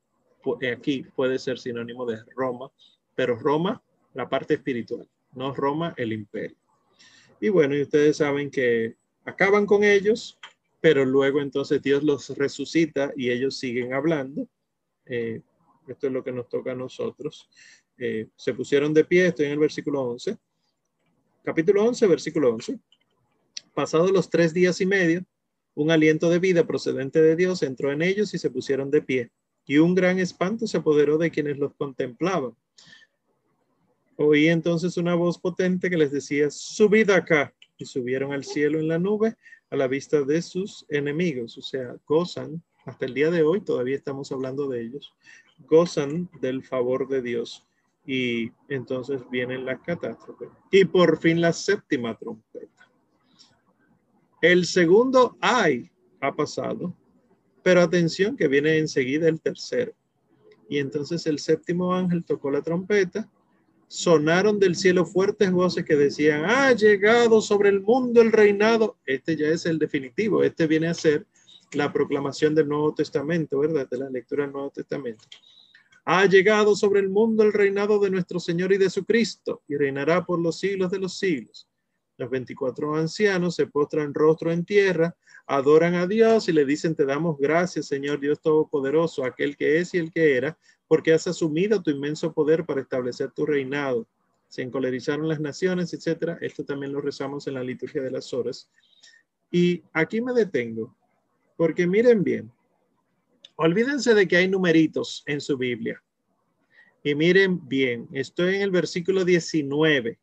aquí puede ser sinónimo de Roma, pero Roma, la parte espiritual, no Roma, el imperio. Y bueno, y ustedes saben que acaban con ellos, pero luego entonces Dios los resucita y ellos siguen hablando. Eh, esto es lo que nos toca a nosotros. Eh, se pusieron de pie, estoy en el versículo 11 capítulo 11, versículo 11. Pasados los tres días y medio, un aliento de vida procedente de Dios entró en ellos y se pusieron de pie, y un gran espanto se apoderó de quienes los contemplaban. Oí entonces una voz potente que les decía, subid acá, y subieron al cielo en la nube a la vista de sus enemigos, o sea, gozan, hasta el día de hoy todavía estamos hablando de ellos, gozan del favor de Dios y entonces vienen las catástrofes. Y por fin la séptima trompeta. El segundo ay ha pasado, pero atención que viene enseguida el tercero. Y entonces el séptimo ángel tocó la trompeta, sonaron del cielo fuertes voces que decían, ha llegado sobre el mundo el reinado. Este ya es el definitivo, este viene a ser la proclamación del Nuevo Testamento, ¿verdad? De la lectura del Nuevo Testamento ha llegado sobre el mundo el reinado de nuestro Señor y de su Cristo, y reinará por los siglos de los siglos. Los veinticuatro ancianos se postran rostro en tierra, adoran a Dios y le dicen, te damos gracias, Señor Dios Todopoderoso, aquel que es y el que era, porque has asumido tu inmenso poder para establecer tu reinado. Se encolerizaron las naciones, etcétera. Esto también lo rezamos en la liturgia de las horas. Y aquí me detengo, porque miren bien, Olvídense de que hay numeritos en su Biblia. Y miren bien, estoy en el versículo 19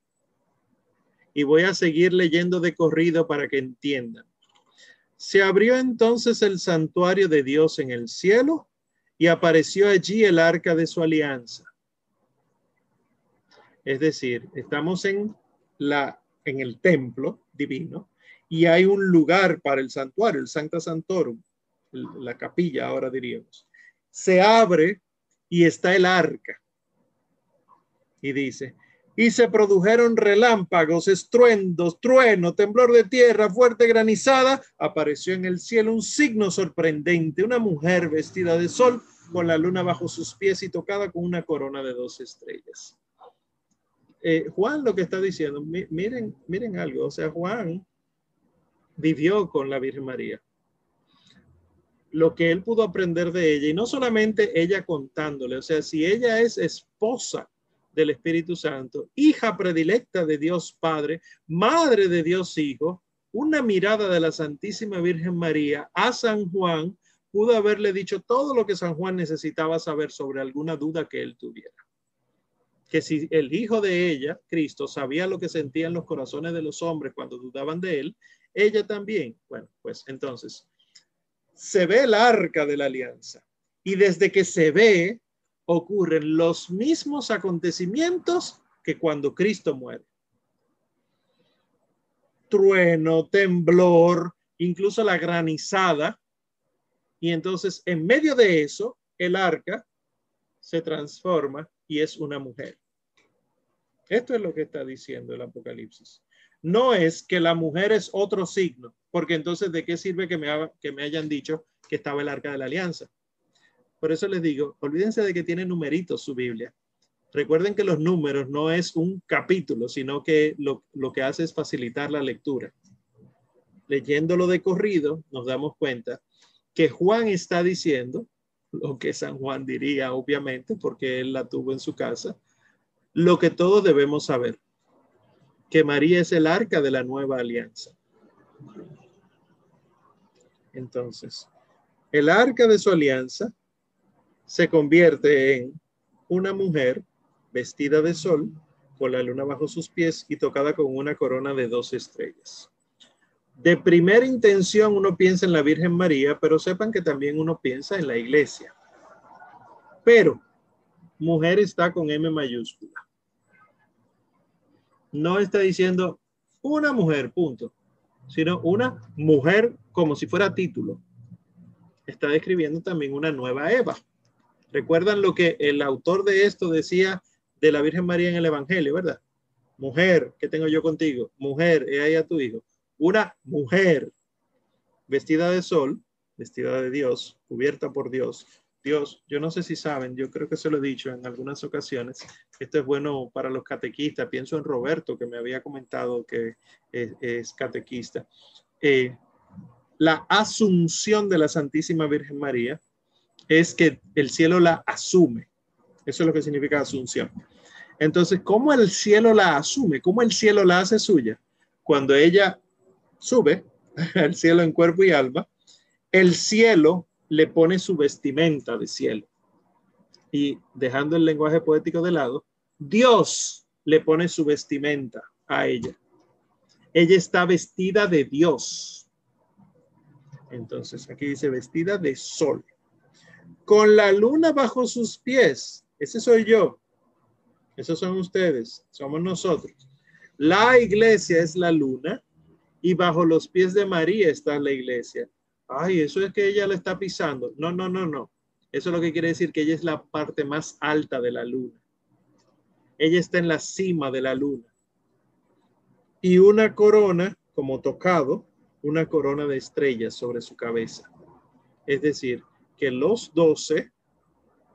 y voy a seguir leyendo de corrido para que entiendan. Se abrió entonces el santuario de Dios en el cielo y apareció allí el arca de su alianza. Es decir, estamos en la en el templo divino y hay un lugar para el santuario, el Sancta Santorum la capilla ahora diríamos, se abre y está el arca. Y dice, y se produjeron relámpagos, estruendos, trueno, temblor de tierra, fuerte granizada. Apareció en el cielo un signo sorprendente, una mujer vestida de sol con la luna bajo sus pies y tocada con una corona de dos estrellas. Eh, Juan lo que está diciendo, miren, miren algo, o sea, Juan vivió con la Virgen María lo que él pudo aprender de ella y no solamente ella contándole, o sea, si ella es esposa del Espíritu Santo, hija predilecta de Dios Padre, madre de Dios Hijo, una mirada de la Santísima Virgen María a San Juan pudo haberle dicho todo lo que San Juan necesitaba saber sobre alguna duda que él tuviera. Que si el hijo de ella, Cristo, sabía lo que sentían los corazones de los hombres cuando dudaban de él, ella también. Bueno, pues entonces, se ve el arca de la alianza. Y desde que se ve, ocurren los mismos acontecimientos que cuando Cristo muere. Trueno, temblor, incluso la granizada. Y entonces, en medio de eso, el arca se transforma y es una mujer. Esto es lo que está diciendo el Apocalipsis. No es que la mujer es otro signo, porque entonces de qué sirve que me, que me hayan dicho que estaba el arca de la alianza. Por eso les digo, olvídense de que tiene numeritos su Biblia. Recuerden que los números no es un capítulo, sino que lo, lo que hace es facilitar la lectura. Leyéndolo de corrido, nos damos cuenta que Juan está diciendo lo que San Juan diría, obviamente, porque él la tuvo en su casa, lo que todos debemos saber, que María es el arca de la nueva alianza. Entonces, el arca de su alianza se convierte en una mujer vestida de sol, con la luna bajo sus pies y tocada con una corona de dos estrellas. De primera intención uno piensa en la Virgen María, pero sepan que también uno piensa en la iglesia. Pero mujer está con M mayúscula. No está diciendo una mujer, punto, sino una mujer como si fuera título. Está describiendo también una nueva Eva. Recuerdan lo que el autor de esto decía de la Virgen María en el Evangelio, ¿verdad? Mujer, ¿qué tengo yo contigo? Mujer, he ahí a tu hijo. Una mujer vestida de sol, vestida de Dios, cubierta por Dios. Dios, yo no sé si saben, yo creo que se lo he dicho en algunas ocasiones, esto es bueno para los catequistas, pienso en Roberto que me había comentado que es, catequista. Eh, la asunción de la Santísima Virgen María es que el cielo la asume. Eso es lo que significa asunción. Entonces, ¿cómo el cielo la asume? ¿Cómo el cielo la hace suya? Cuando ella sube al cielo en cuerpo y alma, el cielo le pone su vestimenta de cielo. Y dejando el lenguaje poético de lado, Dios le pone su vestimenta a ella. Ella está vestida de Dios. Entonces, aquí dice vestida de sol. Con la luna bajo sus pies ese soy yo. Esos son ustedes. Somos nosotros. La iglesia es la luna y bajo los pies de María está la iglesia. Ay, eso es que ella le está pisando. No, no, no, no. Eso es lo que quiere decir que ella es la parte más alta de la luna. Ella está en la cima de la luna. Y una corona, como tocado, una corona de estrellas sobre su cabeza. Es decir, que los doce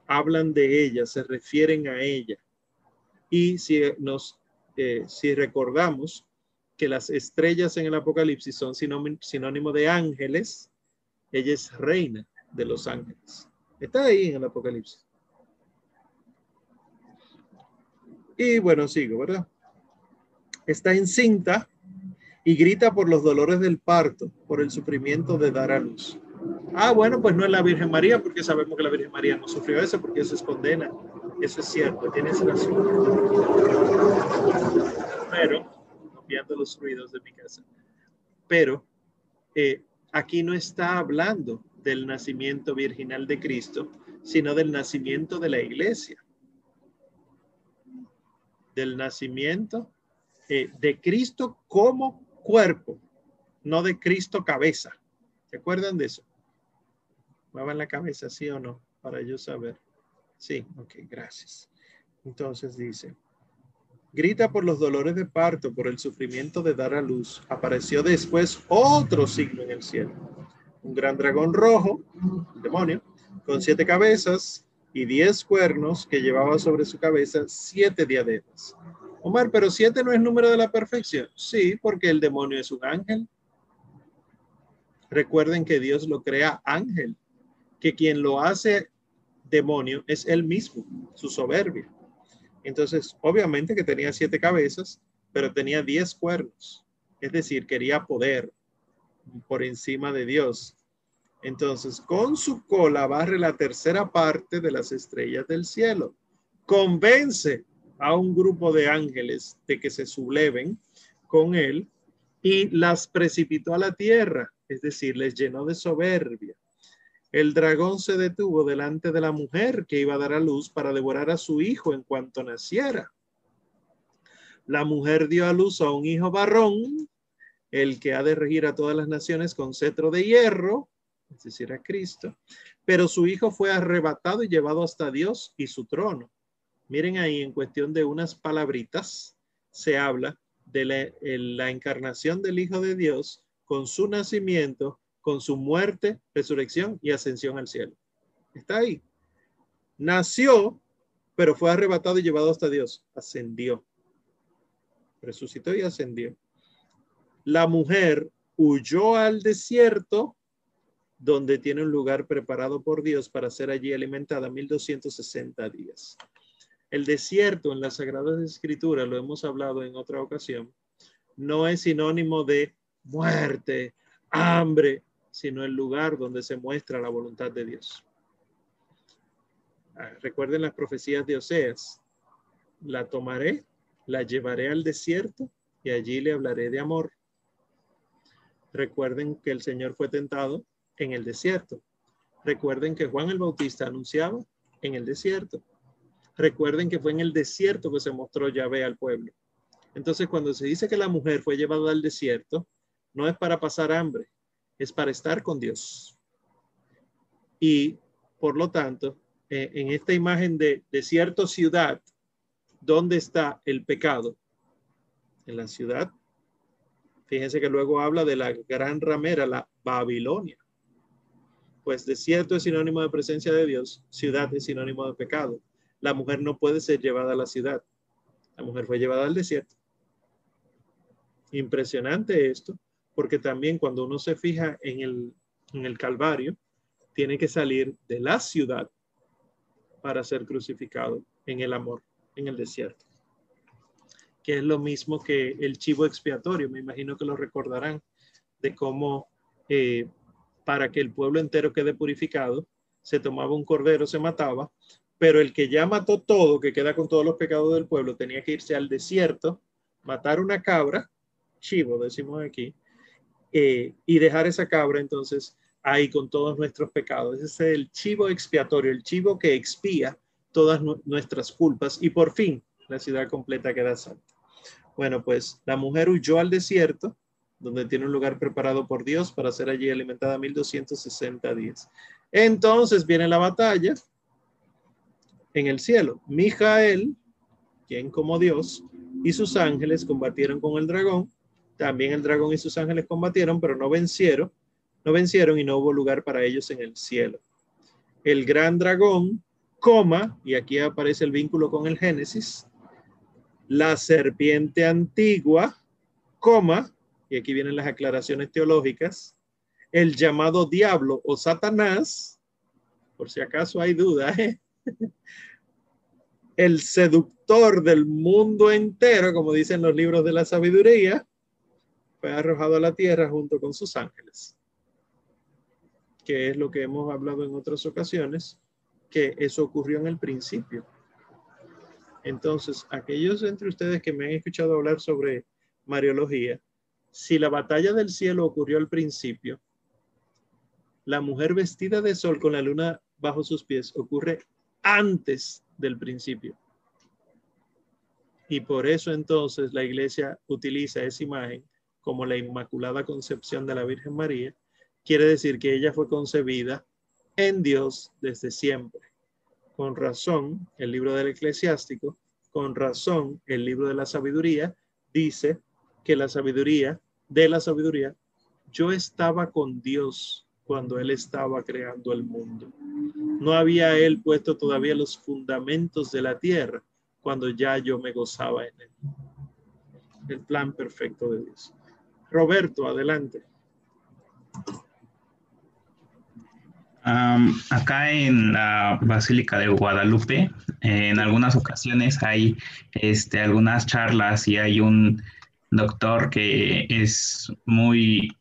hablan de ella, se refieren a ella. Y si nos, eh, si recordamos que las estrellas en el Apocalipsis son sinónimo de ángeles, ella es reina de los ángeles. Está ahí en el Apocalipsis. Y bueno, sigo, ¿verdad? Está encinta y grita por los dolores del parto, por el sufrimiento de dar a luz. Ah, bueno, pues no es la Virgen María, porque sabemos que la Virgen María no sufrió eso, porque eso es condena. Eso es cierto, tienes razón. Pero, copiando los ruidos de mi casa, pero eh, aquí no está hablando del nacimiento virginal de Cristo, sino del nacimiento de la iglesia. Del nacimiento eh, de Cristo como cuerpo, no de Cristo cabeza. ¿Se acuerdan de eso? Muevan la cabeza, sí o no, para yo saber. Sí, ok, gracias. Entonces dice, grita por los dolores de parto, por el sufrimiento de dar a luz. Apareció después otro signo en el cielo. Un gran dragón rojo, demonio, con siete cabezas y diez cuernos que llevaba sobre su cabeza siete diademas. Omar, pero siete no es número de la perfección. Sí, porque el demonio es un ángel. Recuerden que Dios lo crea ángel que quien lo hace demonio es él mismo, su soberbia. Entonces, obviamente que tenía siete cabezas, pero tenía diez cuernos. Es decir, quería poder por encima de Dios. Entonces, con su cola barre la tercera parte de las estrellas del cielo. Convence a un grupo de ángeles de que se subleven con él y las precipitó a la tierra, es decir, les llenó de soberbia el dragón se detuvo delante de la mujer que iba a dar a luz para devorar a su hijo en cuanto naciera. La mujer dio a luz a un hijo varón, el que ha de regir a todas las naciones con cetro de hierro. Es decir, a Cristo, pero su hijo fue arrebatado y llevado hasta Dios y su trono. Miren ahí, en cuestión de unas palabritas, se habla de la, la encarnación del Hijo de Dios con su nacimiento, con su muerte, resurrección y ascensión al cielo. Está ahí. Nació, pero fue arrebatado y llevado hasta Dios. Ascendió. Resucitó y ascendió. La mujer huyó al desierto donde tiene un lugar preparado por Dios para ser allí alimentada 1260 días. El desierto en las Sagradas Escrituras, lo hemos hablado en otra ocasión, no es sinónimo de muerte, hambre, sino el lugar donde se muestra la voluntad de Dios. Ah, recuerden las profecías de Oseas. La tomaré, la llevaré al desierto y allí le hablaré de amor. Recuerden que el Señor fue tentado en el desierto. Recuerden que Juan el Bautista anunciaba en el desierto. Recuerden que fue en el desierto que se mostró Yahvé al pueblo. Entonces, cuando se dice que la mujer fue llevada al desierto, no es para pasar hambre, es para estar con Dios. Y por lo tanto, eh, en esta imagen de desierto ciudad, ¿dónde está el pecado? En la ciudad. Fíjense que luego habla de la gran ramera, la Babilonia. Pues desierto es sinónimo de presencia de Dios, ciudad es sinónimo de pecado. La mujer no puede ser llevada a la ciudad. La mujer fue llevada al desierto. Impresionante esto, porque también cuando uno se fija en el, en el Calvario, tiene que salir de la ciudad para ser crucificado en el amor, en el desierto. Que es lo mismo que el chivo expiatorio, me imagino que lo recordarán, de cómo eh, para que el pueblo entero quede purificado, se tomaba un cordero, se mataba, pero el que ya mató todo, que queda con todos los pecados del pueblo, tenía que irse al desierto, matar una cabra, chivo, decimos aquí, eh, y dejar esa cabra entonces ahí con todos nuestros pecados. Ese es el chivo expiatorio, el chivo que expía todas nuestras culpas y por fin la ciudad completa queda santa. Bueno, pues la mujer huyó al desierto, donde tiene un lugar preparado por Dios para ser allí alimentada 1260 días. Entonces viene la batalla en el cielo. Mijael, quien como Dios, y sus ángeles combatieron con el dragón también el dragón y sus ángeles combatieron, pero no vencieron, no vencieron y no hubo lugar para ellos en el cielo. El gran dragón, coma, y aquí aparece el vínculo con el Génesis, la serpiente antigua, coma, y aquí vienen las aclaraciones teológicas, el llamado diablo o Satanás, por si acaso hay duda, el seductor del mundo entero, como dicen los libros de la sabiduría, fue arrojado a la tierra junto con sus ángeles, que es lo que hemos hablado en otras ocasiones, que eso ocurrió en el principio. Entonces, aquellos entre ustedes que me han escuchado hablar sobre Mariología, si la batalla del cielo ocurrió al principio, la mujer vestida de sol con la luna bajo sus pies ocurre antes del principio. Y por eso entonces la iglesia utiliza esa imagen como la Inmaculada Concepción de la Virgen María, quiere decir que ella fue concebida en Dios desde siempre. Con razón, el libro del eclesiástico, con razón, el libro de la sabiduría, dice que la sabiduría, de la sabiduría, yo estaba con Dios cuando Él estaba creando el mundo. No había Él puesto todavía los fundamentos de la tierra cuando ya yo me gozaba en Él. El plan perfecto de Dios. Roberto, adelante. acá en la Basílica de Guadalupe, en algunas ocasiones hay este, algunas charlas y hay un doctor que es muy,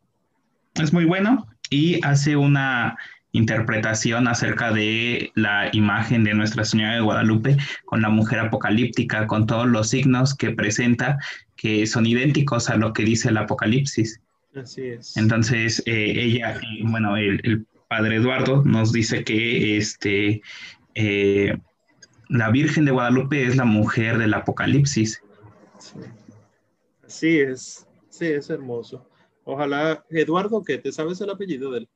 es muy bueno y hace una interpretación acerca de la imagen de Nuestra Señora de Guadalupe con la mujer apocalíptica, con todos los signos que presenta que son idénticos a lo que dice el Apocalipsis. Así es. Entonces, eh, ella, bueno, el, padre Eduardo nos dice que este, eh, la Virgen de Guadalupe es la mujer del Apocalipsis. Sí. Sí, es, sí, es hermoso. Ojalá, Eduardo, que te sabes el apellido de él.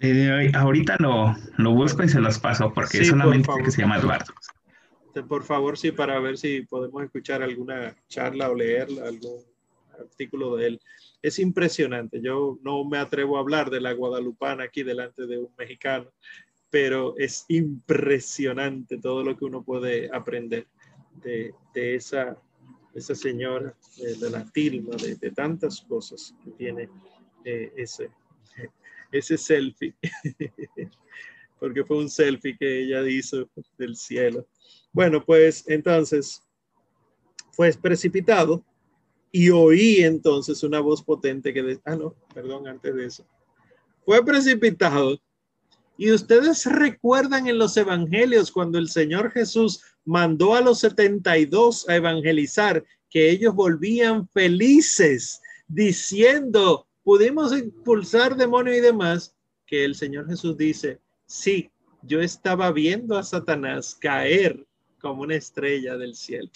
Eh, ahorita lo, lo, busco y se los paso porque solamente por que se llama Eduardo. Por favor, sí, para ver si podemos escuchar alguna charla o leer algún artículo de él. Es impresionante. Yo no me atrevo a hablar de la guadalupana aquí delante de un mexicano, pero es impresionante todo lo que uno puede aprender de, esa, esa señora, de, la tilma, de, de, tantas cosas que tiene eh, ese, ese selfie, porque fue un selfie que ella hizo del cielo. Bueno, pues entonces fue precipitado y oí entonces una voz potente que, de, ah, no, perdón, antes de eso, fue precipitado. Y ustedes recuerdan en los evangelios cuando el Señor Jesús mandó a los 72 a evangelizar, que ellos volvían felices diciendo, pudimos expulsar demonios y demás, que el Señor Jesús dice, sí, yo estaba viendo a Satanás caer como una estrella del cielo.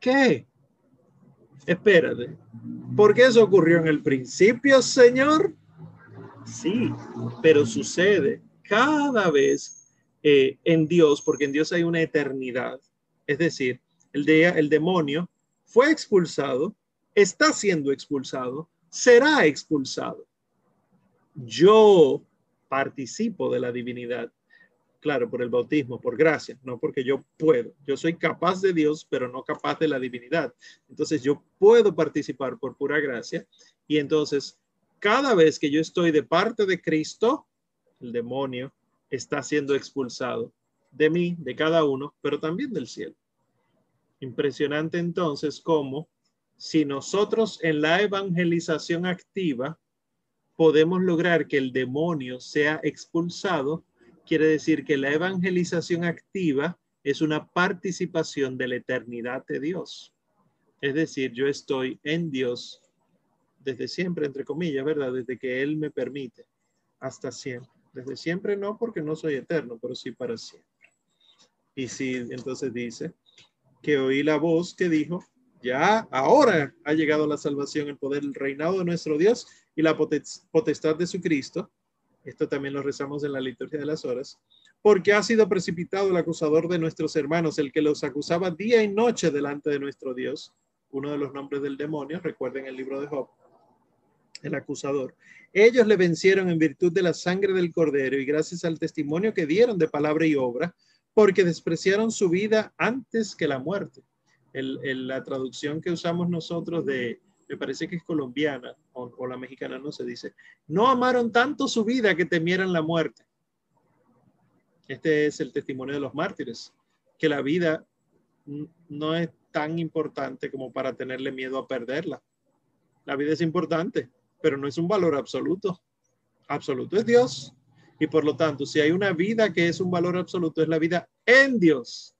¿Qué? Espérate, ¿por qué eso ocurrió en el principio, Señor? Sí, pero sucede cada vez eh, en Dios, porque en Dios hay una eternidad. Es decir, el, de, el demonio fue expulsado está siendo expulsado, será expulsado. Yo participo de la divinidad, claro, por el bautismo, por gracia, no porque yo puedo. Yo soy capaz de Dios, pero no capaz de la divinidad. Entonces yo puedo participar por pura gracia y entonces cada vez que yo estoy de parte de Cristo, el demonio está siendo expulsado de mí, de cada uno, pero también del cielo. Impresionante entonces cómo si nosotros en la evangelización activa podemos lograr que el demonio sea expulsado, quiere decir que la evangelización activa es una participación de la eternidad de Dios. Es decir, yo estoy en Dios desde siempre, entre comillas, ¿verdad? Desde que Él me permite, hasta siempre. Desde siempre no, porque no soy eterno, pero sí para siempre. Y si entonces dice que oí la voz que dijo, ya ahora ha llegado la salvación, el poder, el reinado de nuestro Dios y la potestad de su Cristo. Esto también lo rezamos en la liturgia de las horas. Porque ha sido precipitado el acusador de nuestros hermanos, el que los acusaba día y noche delante de nuestro Dios. Uno de los nombres del demonio, recuerden el libro de Job, el acusador. Ellos le vencieron en virtud de la sangre del cordero y gracias al testimonio que dieron de palabra y obra, porque despreciaron su vida antes que la muerte la traducción que usamos nosotros de, me parece que es colombiana o, la mexicana, no se dice, no amaron tanto su vida que temieran la muerte. Este es el testimonio de los mártires, que la vida no es tan importante como para tenerle miedo a perderla. La vida es importante, pero no es un valor absoluto. Absoluto es Dios. Y por lo tanto, si hay una vida que es un valor absoluto, es la vida en Dios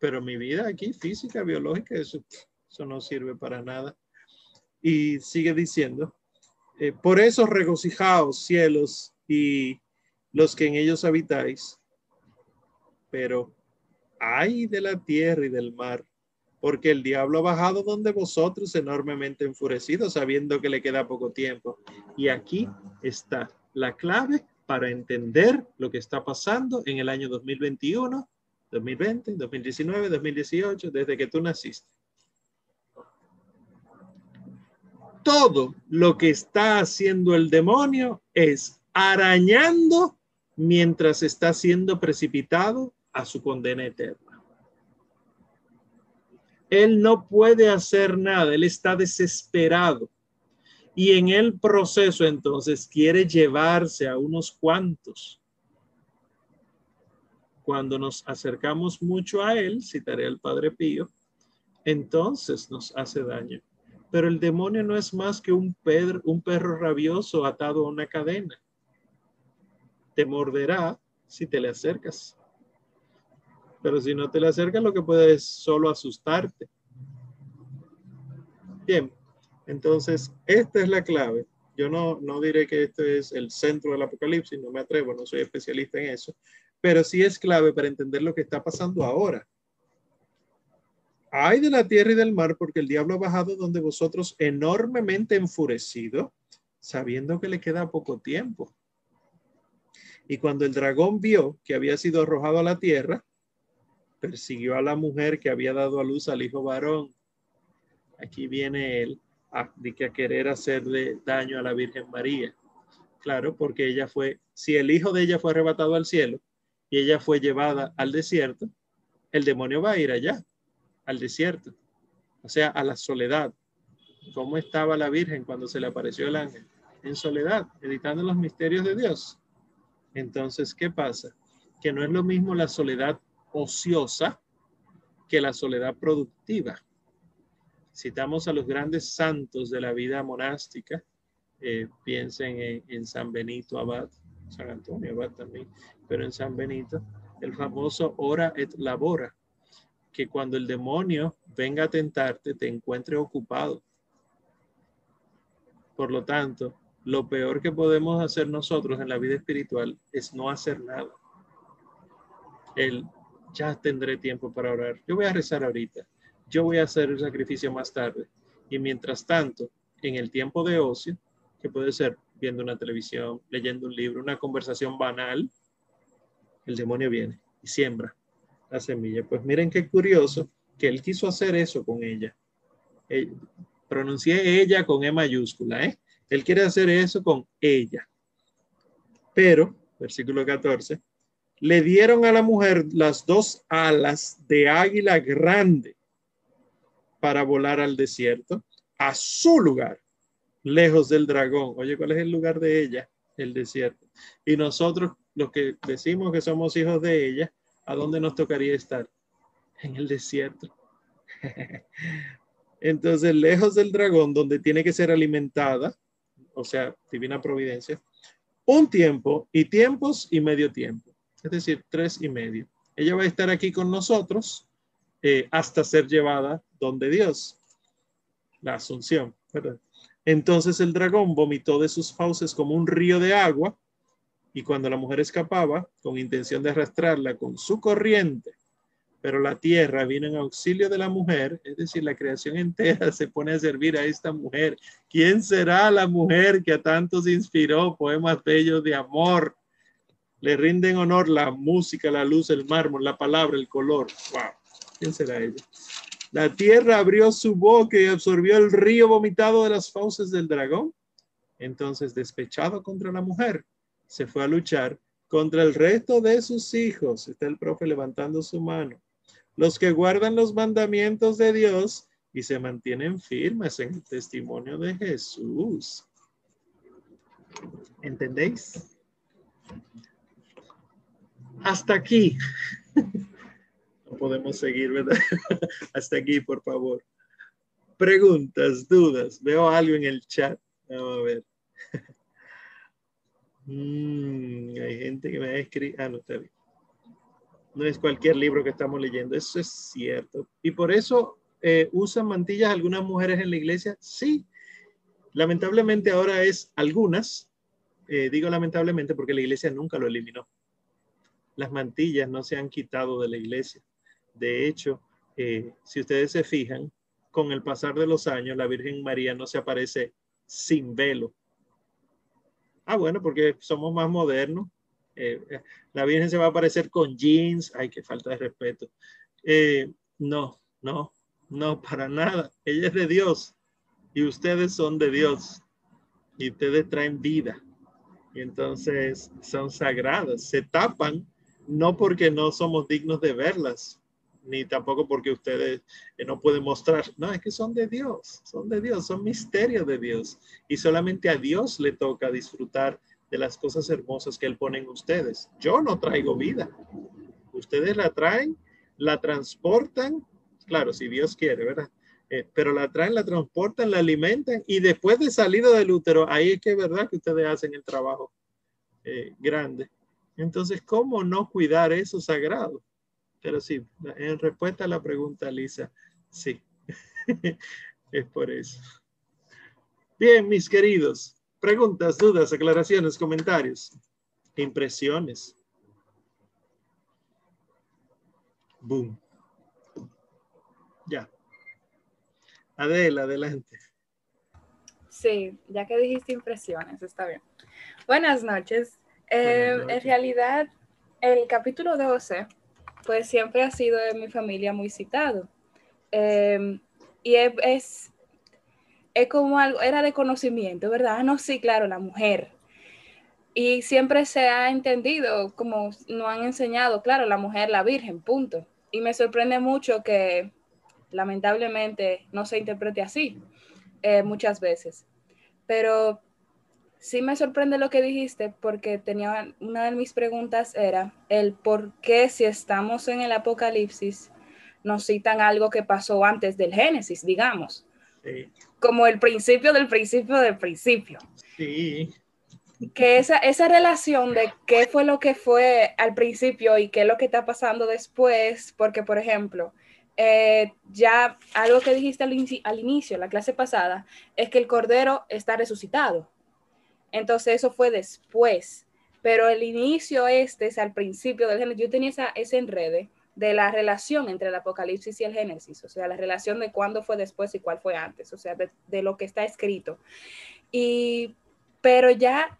pero mi vida aquí, física, biológica, eso, eso no sirve para nada. Y sigue diciendo, eh, por eso regocijaos cielos y los que en ellos habitáis, pero ay de la tierra y del mar, porque el diablo ha bajado donde vosotros enormemente enfurecidos, sabiendo que le queda poco tiempo. Y aquí está la clave para entender lo que está pasando en el año 2021 2020, 2019, 2018, desde que tú naciste. Todo lo que está haciendo el demonio es arañando mientras está siendo precipitado a su condena eterna. Él no puede hacer nada, él está desesperado. Y en el proceso entonces quiere llevarse a unos cuantos cuando nos acercamos mucho a Él, citaré al Padre Pío, entonces nos hace daño. Pero el demonio no es más que un, un perro rabioso atado a una cadena. Te morderá si te le acercas. Pero si no te le acercas, lo que puede es solo asustarte. Bien, entonces esta es la clave. Yo no, no diré que este es el centro del apocalipsis, no me atrevo, no soy especialista en eso, pero sí es clave para entender lo que está pasando ahora. Hay de la tierra y del mar, porque el diablo ha bajado donde vosotros enormemente enfurecido, sabiendo que le queda poco tiempo. Y cuando el dragón vio que había sido arrojado a la tierra, persiguió a la mujer que había dado a luz al hijo varón. Aquí viene él a, a querer hacerle daño a la Virgen María. Claro, porque ella fue, si el hijo de ella fue arrebatado al cielo y ella fue llevada al desierto, el demonio va a ir allá, al desierto, o sea, a la soledad. ¿Cómo estaba la Virgen cuando se le apareció el ángel? En soledad, meditando los misterios de Dios. Entonces, ¿qué pasa? Que no es lo mismo la soledad ociosa que la soledad productiva. Citamos a los grandes santos de la vida monástica, eh, piensen en, San Benito Abad, San Antonio Abad también, pero en San Benito, el famoso ora et labora, que cuando el demonio venga a tentarte, te encuentre ocupado. Por lo tanto, lo peor que podemos hacer nosotros en la vida espiritual es no hacer nada. El ya tendré tiempo para orar. Yo voy a rezar ahorita. Yo voy a hacer el sacrificio más tarde. Y mientras tanto, en el tiempo de ocio, que puede ser viendo una televisión, leyendo un libro, una conversación banal, el demonio viene y siembra la semilla. Pues miren qué curioso que él quiso hacer eso con ella. Eh, pronuncié ella con E mayúscula, ¿eh? Él quiere hacer eso con ella. Pero, versículo 14, le dieron a la mujer las dos alas de águila grande para volar al desierto, a su lugar, lejos del dragón. Oye, ¿cuál es el lugar de ella? El desierto. Y nosotros, los que decimos que somos hijos de ella, ¿a dónde nos tocaría estar? En el desierto. Entonces, lejos del dragón, donde tiene que ser alimentada, o sea, divina providencia, un tiempo y tiempos y medio tiempo es decir, tres y medio. Ella va a estar aquí con nosotros eh, hasta ser llevada donde Dios, la asunción. Entonces el dragón vomitó de sus fauces como un río de agua y cuando la mujer escapaba con intención de arrastrarla con su corriente, pero la tierra vino en auxilio de la mujer, es decir, la creación entera se pone a servir a esta mujer. ¿Quién será la mujer que a tantos inspiró poemas bellos de amor? Le rinden honor la música, la luz, el mármol, la palabra, el color. Wow, ¿quién será ella? La tierra abrió su boca y absorbió el río vomitado de las fauces del dragón. Entonces, despechado contra la mujer, se fue a luchar contra el resto de sus hijos. Está el profe levantando su mano. Los que guardan los mandamientos de Dios y se mantienen firmes en el testimonio de Jesús. ¿Entendéis? Hasta aquí. No podemos seguir, ¿verdad? Hasta aquí, por favor. Preguntas, dudas. Veo algo en el chat. Vamos a ver. Mm, hay gente que me ha escrito. Ah, no está bien. No es cualquier libro que estamos leyendo. Eso es cierto. Y por eso eh, usan mantillas algunas mujeres en la iglesia. Sí. Lamentablemente ahora es algunas. Eh, digo lamentablemente porque la iglesia nunca lo eliminó las mantillas no se han quitado de la iglesia. De hecho, eh, si ustedes se fijan, con el pasar de los años, la Virgen María no se aparece sin velo. Ah, bueno, porque somos más modernos. Eh, eh, la Virgen se va a aparecer con jeans. Ay, qué falta de respeto. no, no, no, para nada. Ella es de Dios y ustedes son de Dios y ustedes traen vida. Y entonces son sagradas, se tapan no porque no somos dignos de verlas, ni tampoco porque ustedes eh, no pueden mostrar, no, es que son de Dios, son de Dios, son misterios de Dios. Y solamente a Dios le toca disfrutar de las cosas hermosas que Él pone en ustedes. Yo no traigo vida. Ustedes la traen, la transportan, claro, si Dios quiere, ¿verdad? Eh, pero la traen, la transportan, la alimentan y después de salido del útero, ahí es que es verdad que ustedes hacen el trabajo eh, grande. Entonces, ¿cómo no cuidar eso sagrado? Pero sí, en respuesta a la pregunta, Lisa, sí, es por eso. Bien, mis queridos, preguntas, dudas, aclaraciones, comentarios, impresiones. Boom. Ya. Adela, adelante. Sí, ya que dijiste impresiones, está bien. Buenas noches. Eh, en realidad, el capítulo 12, pues siempre ha sido en mi familia muy citado. Em, y es, es, como algo, era de conocimiento, ¿verdad? Ah, no, sí, claro, la mujer. Y siempre se ha entendido, como nos han enseñado, claro, la mujer, la virgen, punto. Y me sorprende mucho que lamentablemente no se interprete así eh, muchas veces. Pero sí me sorprende lo que dijiste porque tenía una de mis preguntas era el por qué si estamos en el Apocalipsis nos citan algo que pasó antes del Génesis, digamos. Como el principio del principio del principio. Sí. Que esa, esa relación de qué fue lo que fue al principio y qué es lo que está pasando después, porque por ejemplo, eh, ya algo que dijiste al, al, inicio, la clase pasada, es que el Cordero está resucitado. Entonces eso fue después, pero el inicio este es al principio del Génesis. Yo tenía esa, ese enrede de la relación entre el Apocalipsis y el Génesis, o sea, la relación de cuándo fue después y cuál fue antes, o sea, de, lo que está escrito. Y, pero ya,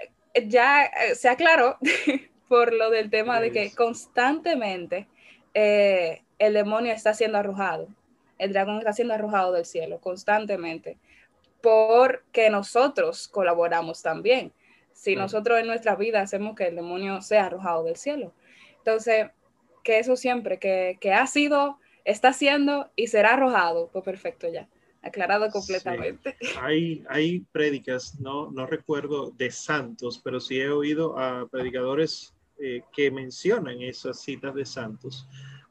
ya eh, se aclaró por lo del tema de que constantemente eh, el demonio está siendo arrojado, el dragón está siendo arrojado del cielo constantemente, porque nosotros colaboramos también. Si nosotros en nuestra vida hacemos que el demonio sea arrojado del cielo. Entonces, que eso siempre, que, ha sido, está siendo y será arrojado, pues perfecto ya, aclarado completamente. Hay, hay prédicas, no, no recuerdo de santos, pero sí he oído a predicadores eh, que mencionan esas citas de santos.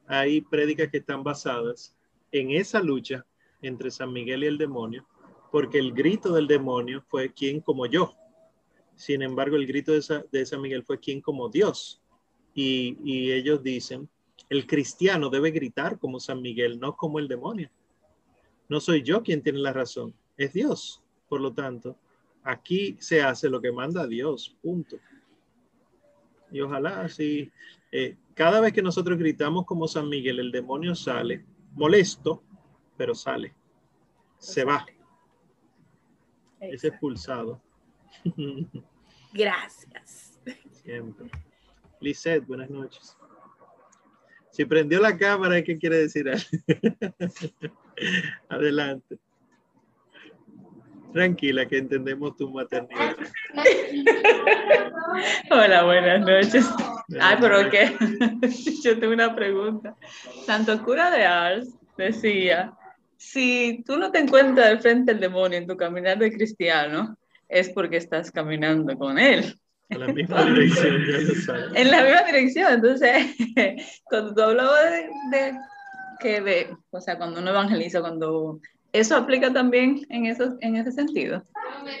Hay prédicas que están basadas en esa lucha entre San Miguel y el demonio, porque el grito del demonio fue quien como yo. Sin embargo, el grito de, San Miguel fue quien como Dios y, ellos dicen, el cristiano debe gritar como San Miguel, no como el demonio. No soy yo quien tiene la razón, es Dios. Por lo tanto, aquí se hace lo que manda Dios, punto. Y ojalá así, eh, cada vez que nosotros gritamos como San Miguel, el demonio sale, molesto, pero sale, se va, es expulsado. Gracias. Siempre. Lisette, buenas noches. Si prendió la cámara, ¿qué quiere decir? Adelante. Tranquila, que entendemos tu maternidad. Hola, buenas noches. Ay, pero qué. Yo tengo una pregunta. Santo cura de Ars decía, si tú no te encuentras de frente al demonio en tu caminar de cristiano, es porque estás caminando con él. En la misma dirección, ya. En la misma dirección, entonces, cuando tú hablabas de, que de, o sea, cuando uno evangeliza, cuando eso aplica también en, eso, en ese sentido.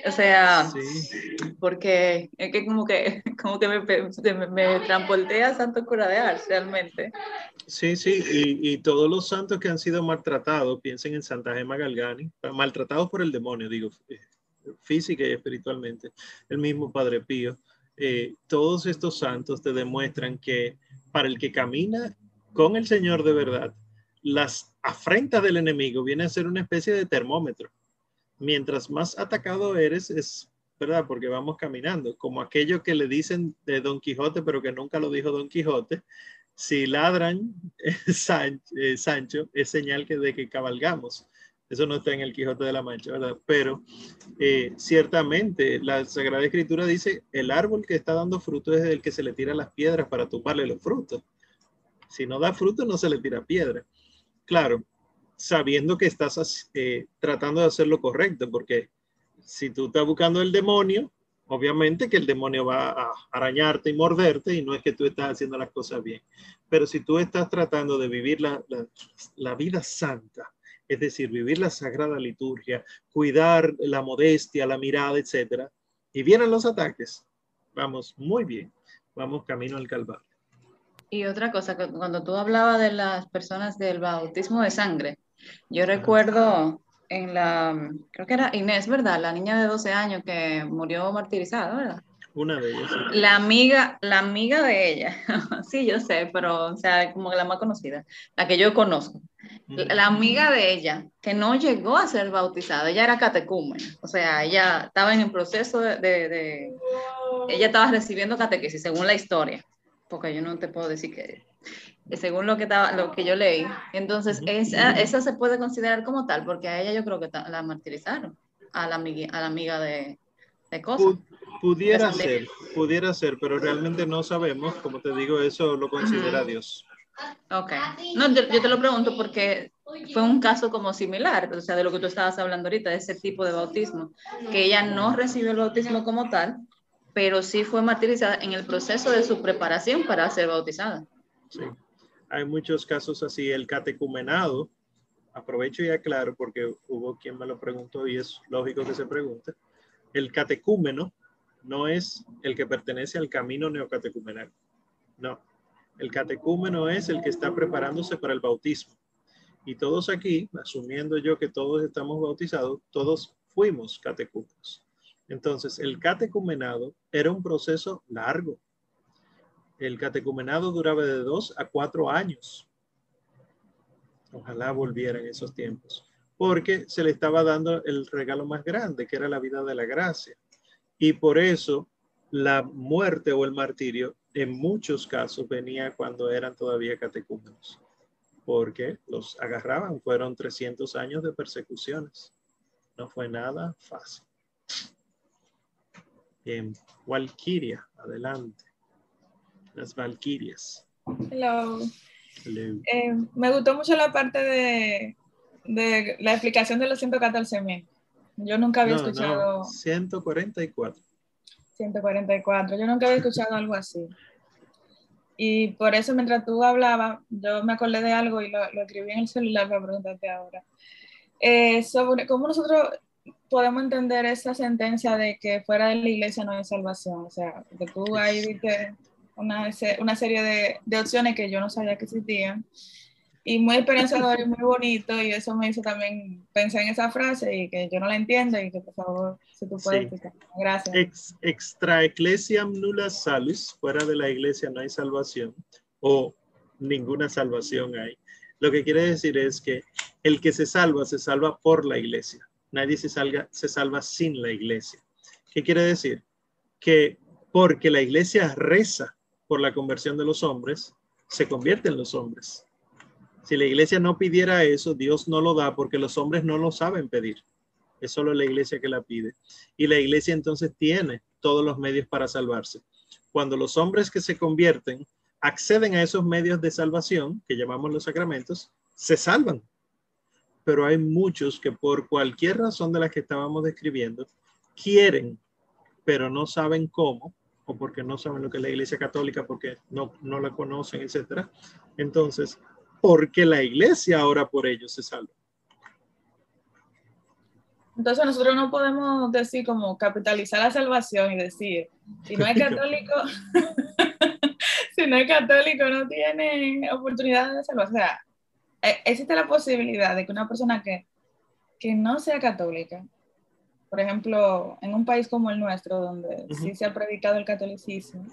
O sea, porque es que como que, como que me, me, me transporté a Santo Cura de Ars, realmente. Sí, sí, y, y, todos los santos que han sido maltratados, piensen en Santa Gema Galgani, maltratados por el demonio, digo, eh, física y espiritualmente, el mismo Padre Pío, eh, todos estos santos te demuestran que para el que camina con el Señor de verdad, las afrentas del enemigo vienen a ser una especie de termómetro. Mientras más atacado eres, es verdad, porque vamos caminando, como aquello que le dicen de Don Quijote, pero que nunca lo dijo Don Quijote. Si ladran eh, Sancho, es señal que de que cabalgamos. Eso no está en el Quijote de la Mancha, ¿verdad? Pero eh, ciertamente la Sagrada Escritura dice, el árbol que está dando fruto es el que se le tira las piedras para tumbarle los frutos. Si no da fruto, no se le tira piedra. Claro, sabiendo que estás eh, tratando de hacer lo correcto, porque si tú estás buscando el demonio, obviamente que el demonio va a arañarte y morderte y no es que tú estás haciendo las cosas bien. Pero si tú estás tratando de vivir la, la vida santa, es decir, vivir la sagrada liturgia, cuidar la modestia, la mirada, etcétera, y vienen los ataques, vamos muy bien, vamos camino al Calvario. Y otra cosa, cuando tú hablabas de las personas del bautismo de sangre, yo recuerdo en la, creo que era Inés, ¿verdad? La niña de 12 años que murió martirizada, ¿verdad? Una de ellas. La amiga, la amiga de ella, sí, yo sé, pero, o sea, como la más conocida, la que yo conozco. La amiga de ella, que no llegó a ser bautizada, ella era catecúmena, o sea, ella estaba en el proceso de, de, ella estaba recibiendo catequesis, según la historia, porque yo no te puedo decir que, según lo que, estaba, lo que yo leí. Entonces, esa, esa se puede considerar como tal, porque a ella yo creo que la martirizaron, a la, a la amiga de, de cosas. Pudiera ser, pudiera ser, pero realmente no sabemos, como te digo, eso lo considera Dios. Ok, no, yo, te lo pregunto porque fue un caso como similar, o sea, de lo que tú estabas hablando ahorita, de ese tipo de bautismo, que ella no recibió el bautismo como tal, pero sí fue martirizada en el proceso de su preparación para ser bautizada. Sí, hay muchos casos así, el catecumenado, aprovecho y aclaro porque hubo quien me lo preguntó y es lógico que se pregunte, el catecúmeno no es el que pertenece al camino neocatecumenal. No. El catecúmeno es el que está preparándose para el bautismo. Y todos aquí, asumiendo yo que todos estamos bautizados, todos fuimos catecúmenos. Entonces, el catecumenado era un proceso largo. El catecumenado duraba de dos a cuatro años. Ojalá volvieran esos tiempos, porque se le estaba dando el regalo más grande, que era la vida de la gracia. Y por eso la muerte o el martirio en muchos casos venía cuando eran todavía catecúmenos, porque los agarraban. Fueron 300 años de persecuciones. No fue nada fácil. Bien, Valkyria, adelante. Las Valkyrias. Hello. Eh, me gustó mucho la parte de, de la explicación de los 114 mil. Yo nunca había escuchado. 144. 144. Yo nunca había escuchado algo así. Y por eso, mientras tú hablabas, yo me acordé de algo y lo, escribí en el celular para preguntarte ahora. Eh, sobre cómo nosotros podemos entender esa sentencia de que fuera de la iglesia no hay salvación. O sea, que tú ahí viste una, una serie de, de opciones que yo no sabía que existían y muy esperanzador y muy bonito y eso me hizo también pensar en esa frase y que yo no la entiendo y que por favor si tú puedes explicar. Gracias. Ex, extra ecclesiam nulla salus, fuera de la iglesia no hay salvación o ninguna salvación hay. Lo que quiere decir es que el que se salva se salva por la iglesia. Nadie se, salva sin la iglesia. ¿Qué quiere decir? Que porque la iglesia reza por la conversión de los hombres, se convierten los hombres si la iglesia no pidiera eso, Dios no lo da porque los hombres no lo saben pedir. Es solo la iglesia que la pide. Y la iglesia entonces tiene todos los medios para salvarse. Cuando los hombres que se convierten acceden a esos medios de salvación, que llamamos los sacramentos, se salvan. Pero hay muchos que por cualquier razón de las que estábamos describiendo, quieren, pero no saben cómo, o porque no saben lo que es la iglesia católica, porque no, no la conocen, etcétera. Entonces, porque la iglesia ahora por ellos se salva. Entonces nosotros no podemos decir como capitalizar la salvación y decir, si no es católico, si no es católico no tiene oportunidad de salvar. O sea, e, existe la posibilidad de que una persona que, que no sea católica, por ejemplo, en un país como el nuestro, donde sí se ha predicado el catolicismo,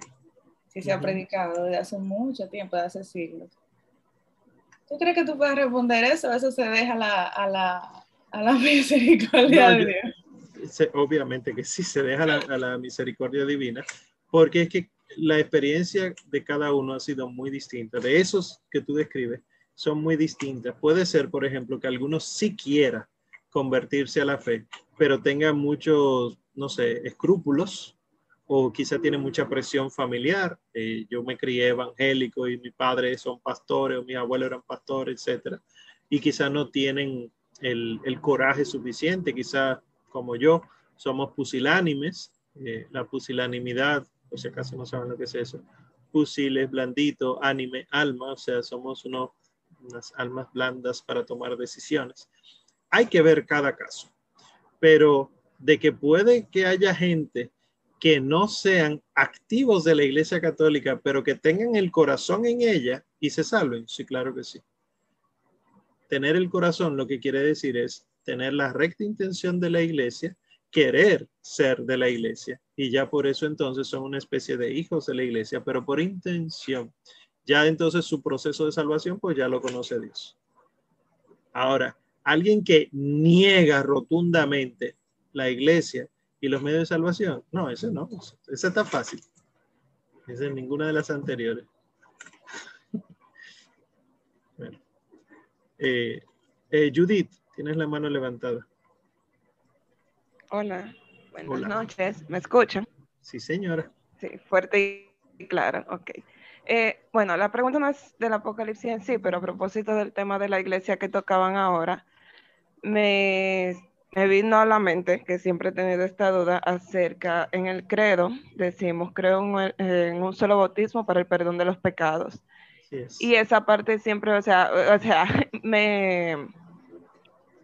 sí se ha predicado desde hace mucho tiempo, desde hace siglos, ¿Tú crees que tú puedes responder eso? Eso se deja a la, misericordia de Dios. obviamente que sí, se deja a la misericordia divina, porque es que la experiencia de cada uno ha sido muy distinta. De esos que tú describes, son muy distintas. Puede ser, por ejemplo, que algunos sí quiera convertirse a la fe, pero tenga muchos, no sé, escrúpulos o quizá tiene mucha presión familiar. Eh, yo me crié evangélico y mis padres son pastores o mis abuelos eran pastores, etcétera, y quizá no tienen el, el, coraje suficiente, quizá como yo, somos pusilánimes, eh, la pusilanimidad, por si acaso no saben lo que es eso, pusiles, blandito, ánime, alma, o sea, somos unos, unas almas blandas para tomar decisiones. Hay que ver cada caso, pero de que puede que haya gente que no sean activos de la Iglesia Católica, pero que tengan el corazón en ella y se salven. Sí, claro que sí. Tener el corazón lo que quiere decir es tener la recta intención de la Iglesia querer ser de la iglesia y ya por eso entonces son una especie de hijos de la iglesia, pero por intención. Ya entonces su proceso de salvación pues ya lo conoce Dios. Ahora, alguien que niega rotundamente la iglesia y los medios de salvación, no, ese no, ese está fácil. Ese es ninguna de las anteriores. Eh, eh, Judith, tienes la mano levantada. Hola, buenas noches. ¿Me escuchan? Sí, señora. Sí, fuerte y claro, ok. Eh, bueno, la pregunta no es del Apocalipsis en sí, pero a propósito del tema de la iglesia que tocaban ahora, me, vino a la mente que siempre he tenido esta duda acerca, en el credo decimos, creo en, en un solo bautismo para el perdón de los pecados. Y esa parte siempre, o sea, o sea, me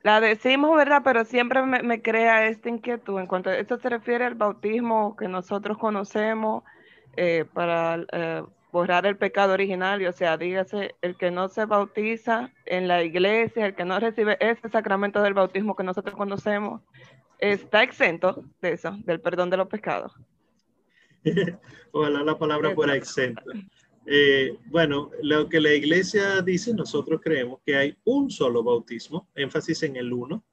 la decimos, ¿verdad? Pero siempre me, crea esta inquietud en cuanto a esto se refiere al bautismo que nosotros conocemos eh, para eh, borrar el pecado original, o sea, dígase, el que no se bautiza en la iglesia, el que no recibe ese sacramento del bautismo que nosotros conocemos, está exento de eso, del perdón de los pecados. Ojalá la palabra fuera exento. Eh, bueno, lo que la iglesia dice, nosotros creemos que hay un solo bautismo, énfasis en el uno,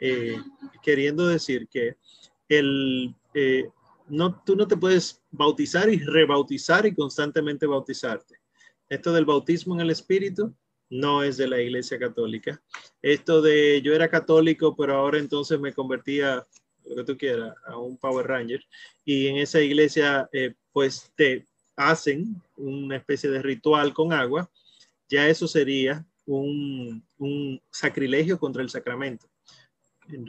eh, queriendo decir que el, eh, no, tú no te puedes bautizar y rebautizar y constantemente bautizarte. Esto del bautismo en el Espíritu no es de la Iglesia Católica. Esto de yo era católico, pero ahora entonces me convertía, lo que tú quieras, a un Power Ranger. Y en esa iglesia, pues te hacen una especie de ritual con agua, ya eso sería un, sacrilegio contra el sacramento.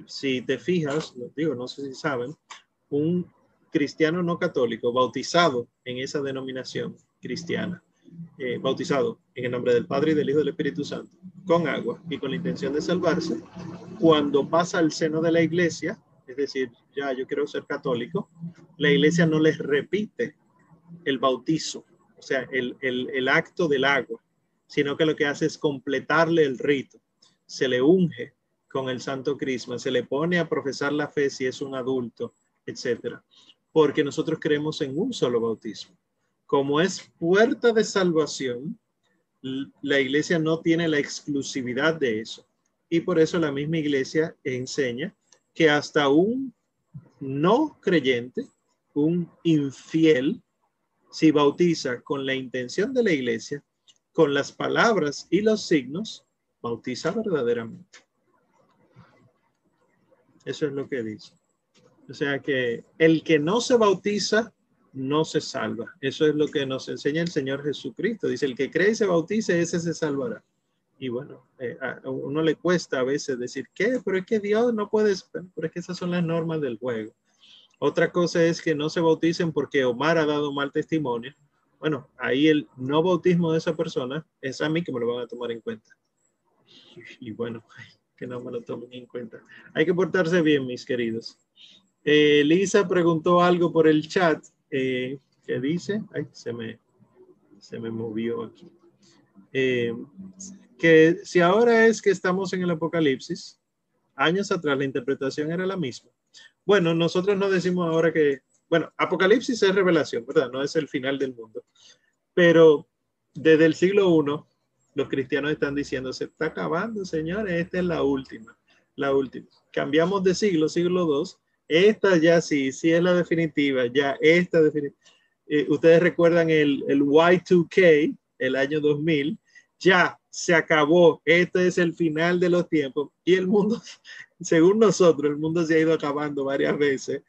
Si te fijas, digo, no sé si saben, un cristiano no católico bautizado en esa denominación cristiana, eh, bautizado en el nombre del Padre y del Hijo y del Espíritu Santo, con agua y con la intención de salvarse, cuando pasa al seno de la iglesia, es decir, ya yo quiero ser católico, la iglesia no les repite el bautizo, o sea, el, acto del agua, sino que lo que hace es completarle el rito. Se le unge con el santo crisma, se le pone a profesar la fe si es un adulto, etcétera. Porque nosotros creemos en un solo bautismo. Como es puerta de salvación, la iglesia no tiene la exclusividad de eso. Y por eso la misma iglesia enseña que hasta un no creyente, un infiel, si bautiza con la intención de la iglesia, con las palabras y los signos, bautiza verdaderamente. Eso es lo que dice. O sea que el que no se bautiza no se salva. Eso es lo que nos enseña el Señor Jesucristo. Dice, el que cree y se bautice, ese se salvará. Y bueno, eh, a uno le cuesta a veces decir, ¿qué? Pero es que Dios no puede, pero es que esas son las normas del juego. Otra cosa es que no se bauticen porque Omar ha dado mal testimonio. Bueno, ahí el no bautismo de esa persona es a mí que me lo van a tomar en cuenta. Y, bueno, que no me lo tomen en cuenta. Hay que portarse bien, mis queridos. Eh, Lisa preguntó algo por el chat eh, que dice, ay, se me, se me movió aquí. Eh, que si ahora es que estamos en el Apocalipsis, años atrás la interpretación era la misma. Bueno, nosotros no decimos ahora que, bueno, Apocalipsis es revelación, ¿verdad? No es el final del mundo. Pero desde el siglo I, los cristianos están diciendo, se está acabando, señores, esta es la última, la última. Cambiamos de siglo, siglo II, esta ya sí, sí es la definitiva, ya esta definitiva. Eh, ustedes recuerdan el, el Y2K, el año 2000, ya se acabó, este es el final de los tiempos y el mundo según nosotros, el mundo se ha ido acabando varias veces.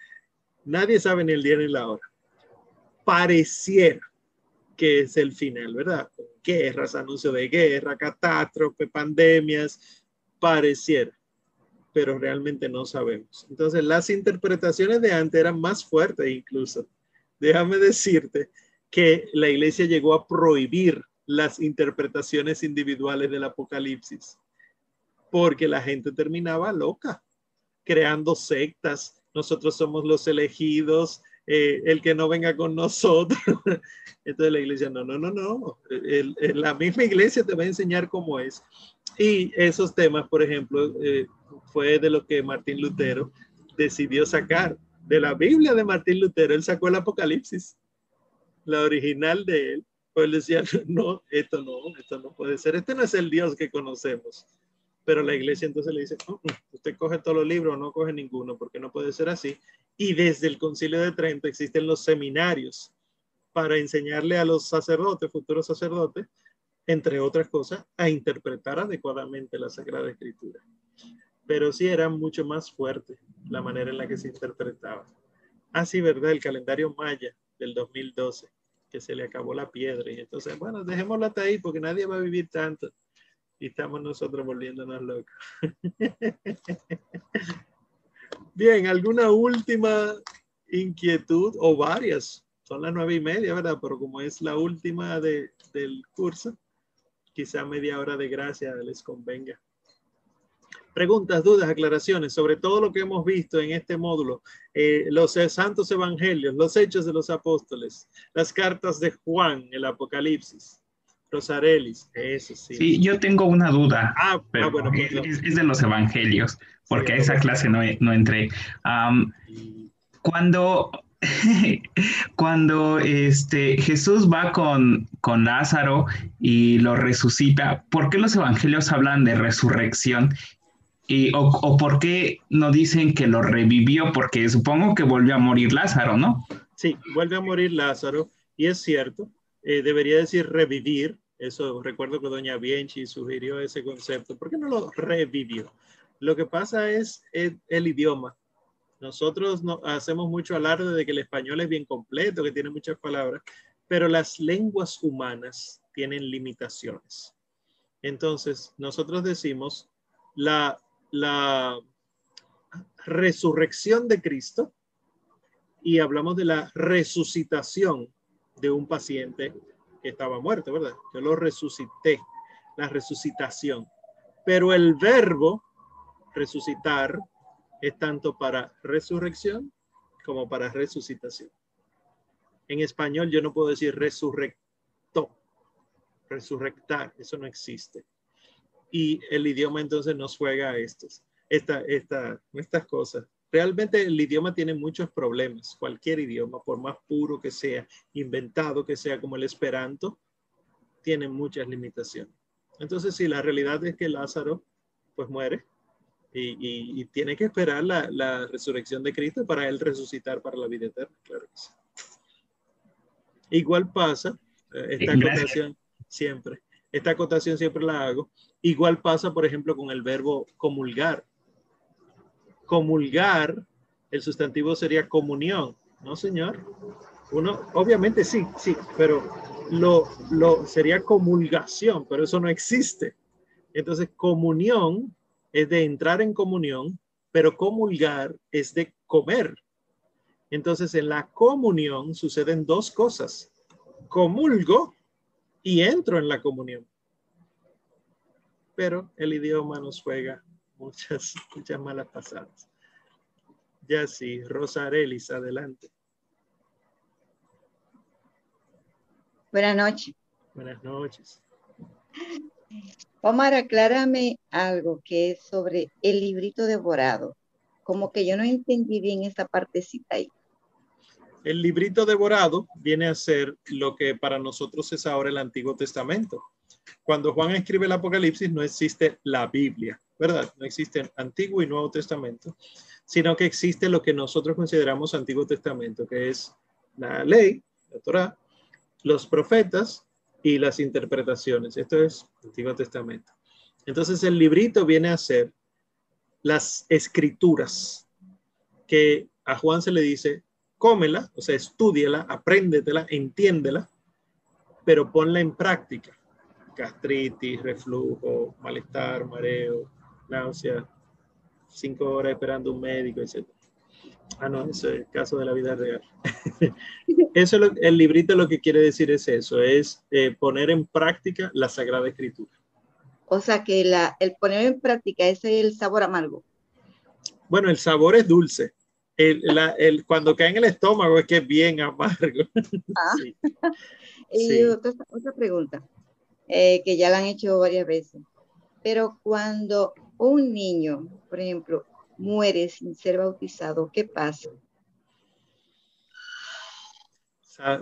Nadie sabe ni el día ni la hora. Pareciera que es el final, ¿verdad? Guerras, anuncio de guerra, catástrofe, pandemias, pareciera, pero realmente no sabemos. Entonces, las interpretaciones de antes eran más fuertes incluso. Déjame decirte que la iglesia llegó a prohibir las interpretaciones individuales del Apocalipsis porque la gente terminaba loca, creando sectas. Nosotros somos los elegidos, eh, el que no venga con nosotros. Entonces la iglesia, no, no, no, no. la misma iglesia te va a enseñar cómo es. Y esos temas, por ejemplo, eh, fue de lo que Martín Lutero decidió sacar. De la Biblia de Martín Lutero, él sacó el Apocalipsis, la original de él. Pues decía, no, esto no, esto no puede ser, este no es el Dios que conocemos. Pero la iglesia entonces le dice, oh, usted coge todos los libros, no coge ninguno, porque no puede ser así. Y desde el concilio de Trento existen los seminarios para enseñarle a los sacerdotes, futuros sacerdotes, entre otras cosas, a interpretar adecuadamente la Sagrada Escritura. Pero sí era mucho más fuerte la manera en la que se interpretaba. Así, ¿verdad? El calendario maya del 2012, que se le acabó la piedra. Y entonces, bueno, dejémoslo hasta ahí porque nadie va a vivir tanto. Y estamos nosotros volviéndonos locos. Bien, ¿alguna última inquietud o varias? Son las nueve y media, ¿verdad? Pero como es la última de, del curso, quizá media hora de gracia les convenga. Preguntas, dudas, aclaraciones sobre todo lo que hemos visto en este módulo, eh, los santos evangelios, los hechos de los apóstoles, las cartas de Juan, el Apocalipsis, Rosarelis, eso sí. Sí, yo tengo una duda, ah, ah bueno, pues es, de los evangelios, porque a esa clase no, no entré. cuando cuando este, Jesús va con, con Lázaro y lo resucita, ¿por qué los evangelios hablan de resurrección? Y, o, por qué no dicen que lo revivió? Porque supongo que volvió a morir Lázaro, ¿no? Sí, vuelve a morir Lázaro y es cierto, eh, debería decir revivir. Eso recuerdo que doña Bienchi sugirió ese concepto. ¿Por qué no lo revivió? Lo que pasa es el idioma. Nosotros no, hacemos mucho alarde de que el español es bien completo, que tiene muchas palabras, pero las lenguas humanas tienen limitaciones. Entonces, nosotros decimos la, la resurrección de Cristo y hablamos de la resucitación de un paciente que estaba muerto, ¿verdad? Yo lo resucité, la resucitación. Pero el verbo resucitar es tanto para resurrección como para resucitación. En español yo no puedo decir resurrecto, resurrectar, eso no existe. Y el idioma entonces nos juega a estos, esta, esta, estas cosas. Realmente el idioma tiene muchos problemas, cualquier idioma, por más puro que sea, inventado que sea como el esperanto, tiene muchas limitaciones. Entonces, si la realidad es que Lázaro pues muere, y, tiene que esperar la, resurrección de Cristo para él resucitar para la vida eterna, claro que sí. Igual pasa, eh, esta acotación siempre, esta acotación siempre la hago, igual pasa, por ejemplo, con el verbo comulgar. Comulgar, el sustantivo sería comunión, ¿no, señor? Uno, obviamente sí, sí, pero lo, lo sería comulgación, pero eso no existe. Entonces, comunión es de entrar en comunión, pero comulgar es de comer. Entonces, en la comunión suceden dos cosas. Comulgo y entro en la comunión. Pero el idioma nos juega muchas, muchas malas pasadas. Ya sí, Rosarelis, adelante. Buenas noches. Buenas noches. Omar, aclárame algo que es sobre el librito devorado. Como que yo no entendí bien esa partecita ahí. El librito devorado viene a ser lo que para nosotros es ahora el Antiguo Testamento. Cuando Juan escribe el Apocalipsis no existe la Biblia, ¿verdad? No existe Antiguo y Nuevo Testamento, sino que existe lo que nosotros consideramos Antiguo Testamento, que es la ley, la Torah, los profetas y las interpretaciones. Esto es Antiguo Testamento. Entonces el librito viene a ser las escrituras que a Juan se le dice, cómela, o sea, estudiela, apréndetela, entiéndela, pero ponla en práctica. Gastritis, reflujo, malestar, mareo, náusea, cinco horas esperando un médico, etc. Ah, no, ese es el caso de la vida real. eso el librito lo que quiere decir es eso, es eh, poner en práctica la Sagrada Escritura. O sea que la, el poner en práctica ese es el sabor amargo. Bueno, el sabor es dulce. El, el, cuando cae en el estómago es que es bien amargo. Ah. y Otra, otra, pregunta, eh, que ya la han hecho varias veces. Pero cuando un niño, por ejemplo, muere sin ser bautizado, ¿qué pasa?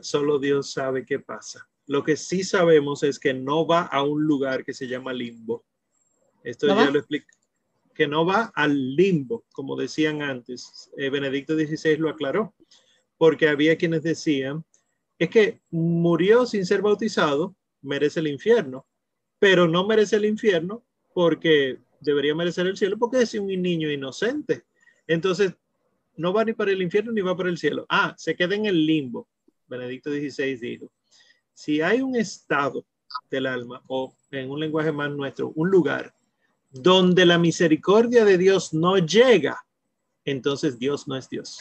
Solo Dios sabe qué pasa. Lo que sí sabemos es que no va a un lugar que se llama limbo. Esto ya lo explico. Que no va al limbo, como decían antes. Eh, Benedicto XVI lo aclaró, porque había quienes decían, es que murió sin ser bautizado, merece el infierno, pero no merece el infierno porque debería merecer el cielo porque es un niño inocente. Entonces, no va ni para el infierno ni va para el cielo. Ah, se queda en el limbo. Benedicto XVI dijo, si hay un estado del alma o en un lenguaje más nuestro, un lugar donde la misericordia de Dios no llega, entonces Dios no es Dios.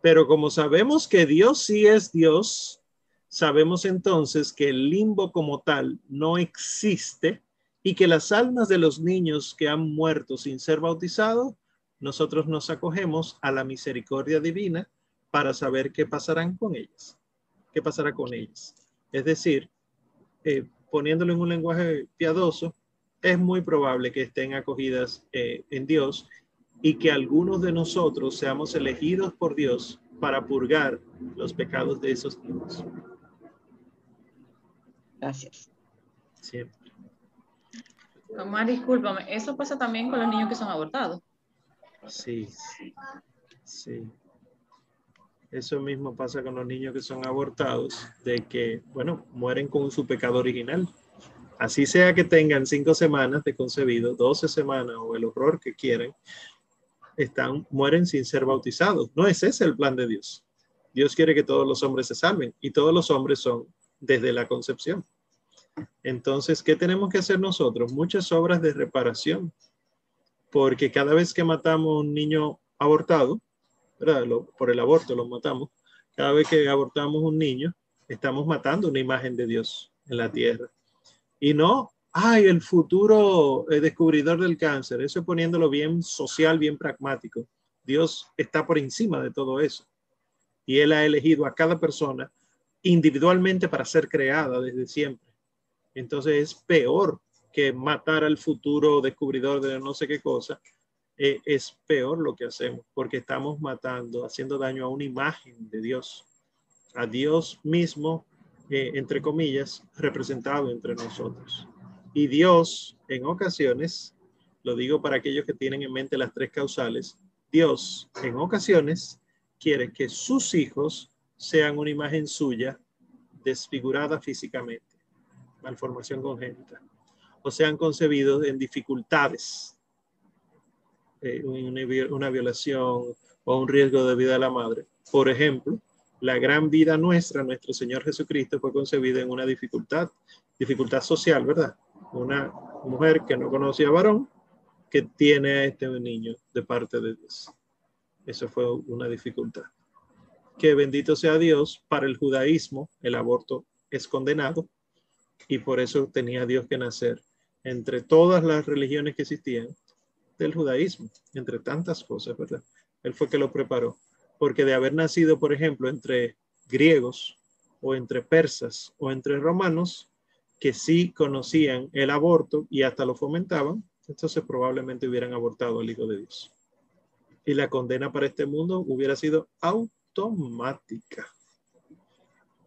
Pero como sabemos que Dios sí es Dios, sabemos entonces que el limbo como tal no existe y que las almas de los niños que han muerto sin ser bautizados, nosotros nos acogemos a la misericordia divina para saber qué pasarán con ellas, qué pasará con ellas. Es decir, eh, poniéndolo en un lenguaje piadoso, es muy probable que estén acogidas eh, en Dios y que algunos de nosotros seamos elegidos por Dios para purgar los pecados de esos niños. Gracias. Siempre. Mamá, discúlpame, ¿eso pasa también con los niños que son abortados? Sí, sí. Eso mismo pasa con los niños que son abortados, de que, bueno, mueren con su pecado original. Así sea que tengan cinco semanas de concebido, doce semanas o el horror que quieren, están, mueren sin ser bautizados. No es ese el plan de Dios. Dios quiere que todos los hombres se salven y todos los hombres son desde la concepción. Entonces, ¿qué tenemos que hacer nosotros? Muchas obras de reparación, porque cada vez que matamos un niño abortado, por el aborto lo matamos, cada vez que abortamos un niño, estamos matando una imagen de Dios en la tierra. Y no, ay, el futuro eh, descubridor del cáncer, eso poniéndolo bien social, bien pragmático. Dios está por encima de todo eso. Y Él ha elegido a cada persona individualmente para ser creada desde siempre. Entonces es peor que matar al futuro descubridor de no sé qué cosa. Eh, es peor lo que hacemos porque estamos matando, haciendo daño a una imagen de Dios, a Dios mismo, eh, entre comillas, representado entre nosotros. Y Dios, en ocasiones, lo digo para aquellos que tienen en mente las tres causales, Dios, en ocasiones, quiere que sus hijos sean una imagen suya desfigurada físicamente malformación congénita, o sean concebidos en dificultades, eh, una, violación o un riesgo de vida de la madre. Por ejemplo, la gran vida nuestra, nuestro Señor Jesucristo, fue concebido en una dificultad, dificultad social, ¿verdad? Una mujer que no conocía varón, que tiene a este niño de parte de Dios. Eso fue una dificultad. Que bendito sea Dios, para el judaísmo el aborto es condenado, y por eso tenía Dios que nacer entre todas las religiones que existían del judaísmo, entre tantas cosas, ¿verdad? Él fue que lo preparó, porque de haber nacido, por ejemplo, entre griegos o entre persas o entre romanos, que sí conocían el aborto y hasta lo fomentaban, entonces probablemente hubieran abortado al Hijo de Dios. Y la condena para este mundo hubiera sido automática.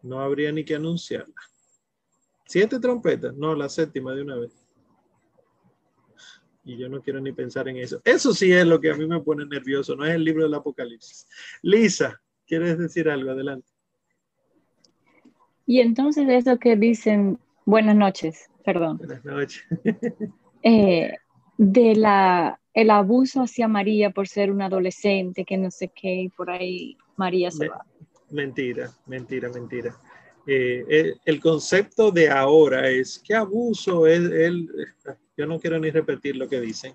No habría ni que anunciarla. Siete trompetas, no, la séptima de una vez. Y yo no quiero ni pensar en eso. Eso sí es lo que a mí me pone nervioso, no es el libro del Apocalipsis. Lisa, ¿quieres decir algo? Adelante. Y entonces eso que dicen, buenas noches, perdón. Buenas noches. Eh, de la el abuso hacia María por ser una adolescente, que no sé qué, y por ahí María se va. Mentira, mentira, mentira. Eh, el, concepto de ahora es qué abuso es el, yo no quiero ni repetir lo que dicen.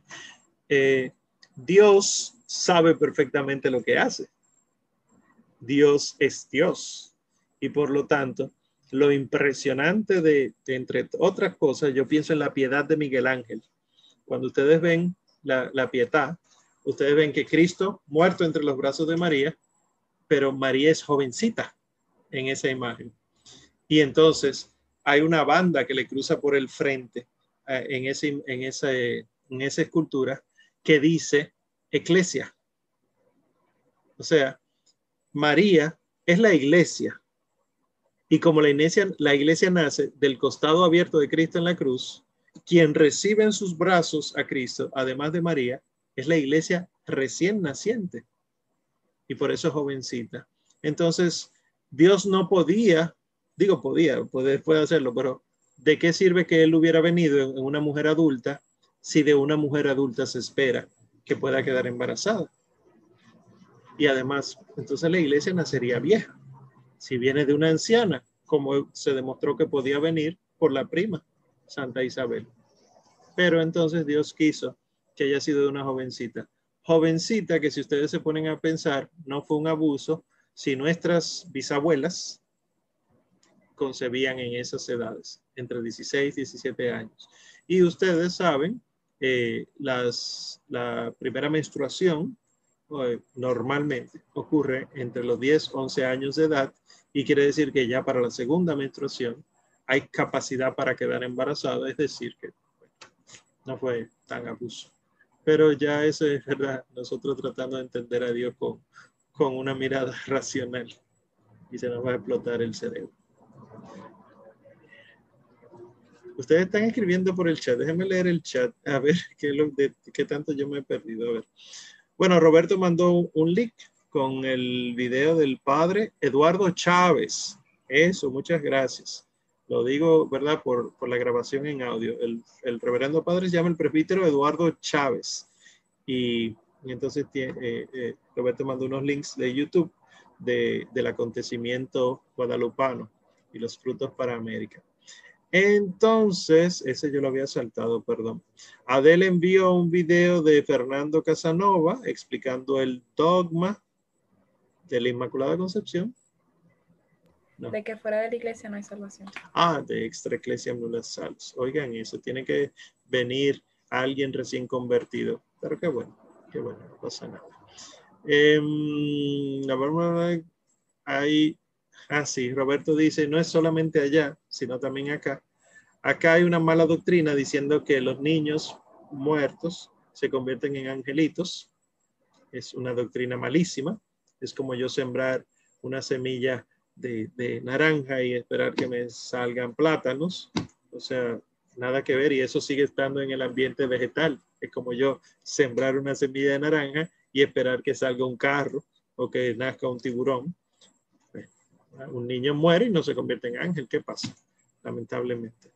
Eh, Dios sabe perfectamente lo que hace. Dios es Dios. Y por lo tanto, lo impresionante de, entre otras cosas, yo pienso en la piedad de Miguel Ángel. Cuando ustedes ven la, piedad, ustedes ven que Cristo muerto entre los brazos de María, pero María es jovencita en esa imagen. Y entonces hay una banda que le cruza por el frente eh, en, ese, en, esa, en esa escultura que dice eclesia. O sea, María es la iglesia. Y como la iglesia, la iglesia nace del costado abierto de Cristo en la cruz, quien recibe en sus brazos a Cristo, además de María, es la iglesia recién naciente. Y por eso jovencita. Entonces, Dios no podía, digo podía, puede, puede hacerlo, pero ¿de qué sirve que Él hubiera venido en una mujer adulta si de una mujer adulta se espera que pueda quedar embarazada? Y además, entonces la iglesia nacería vieja. Si viene de una anciana, como se demostró que podía venir por la prima, Santa Isabel. Pero entonces Dios quiso que haya sido de una jovencita. Jovencita que si ustedes se ponen a pensar, no fue un abuso, si nuestras bisabuelas concebían en esas edades, entre 16 y 17 años. Y ustedes saben, eh, las, la primera menstruación eh, normalmente ocurre entre los 10, 11 años de edad y quiere decir que ya para la segunda menstruación hay capacidad para quedar embarazada, es decir, que no fue tan abuso. Pero ya eso es verdad, nosotros tratando de entender a Dios con, con una mirada racional y se nos va a explotar el cerebro. Ustedes están escribiendo por el chat. Déjenme leer el chat a ver qué, de, qué tanto yo me he perdido. A ver. Bueno, Roberto mandó un link con el video del padre Eduardo Chávez. Eso, muchas gracias. Lo digo, ¿verdad? Por, por la grabación en audio. El, el, reverendo padre se llama el presbítero Eduardo Chávez. Y, y entonces eh, eh, Roberto mandó unos links de YouTube de, del acontecimiento guadalupano y los frutos para América. Entonces, ese yo lo había saltado, perdón. Adel envió un video de Fernando Casanova explicando el dogma de la Inmaculada Concepción. No. De que fuera de la iglesia no hay salvación. Ah, de extra iglesia no salvos. Oigan, eso tiene que venir alguien recién convertido. Pero qué bueno, qué bueno, no pasa nada. Eh, hay, ah, sí, Roberto dice, no es solamente allá, sino también acá. Acá hay una mala doctrina diciendo que los niños muertos se convierten en angelitos. Es una doctrina malísima. Es como yo sembrar una semilla de, naranja y esperar que me salgan plátanos. O sea, nada que ver y eso sigue estando en el ambiente vegetal. Es como yo sembrar una semilla de naranja y esperar que salga un carro o que nazca un tiburón. Un niño muere y no se convierte en ángel. ¿Qué pasa? Lamentablemente.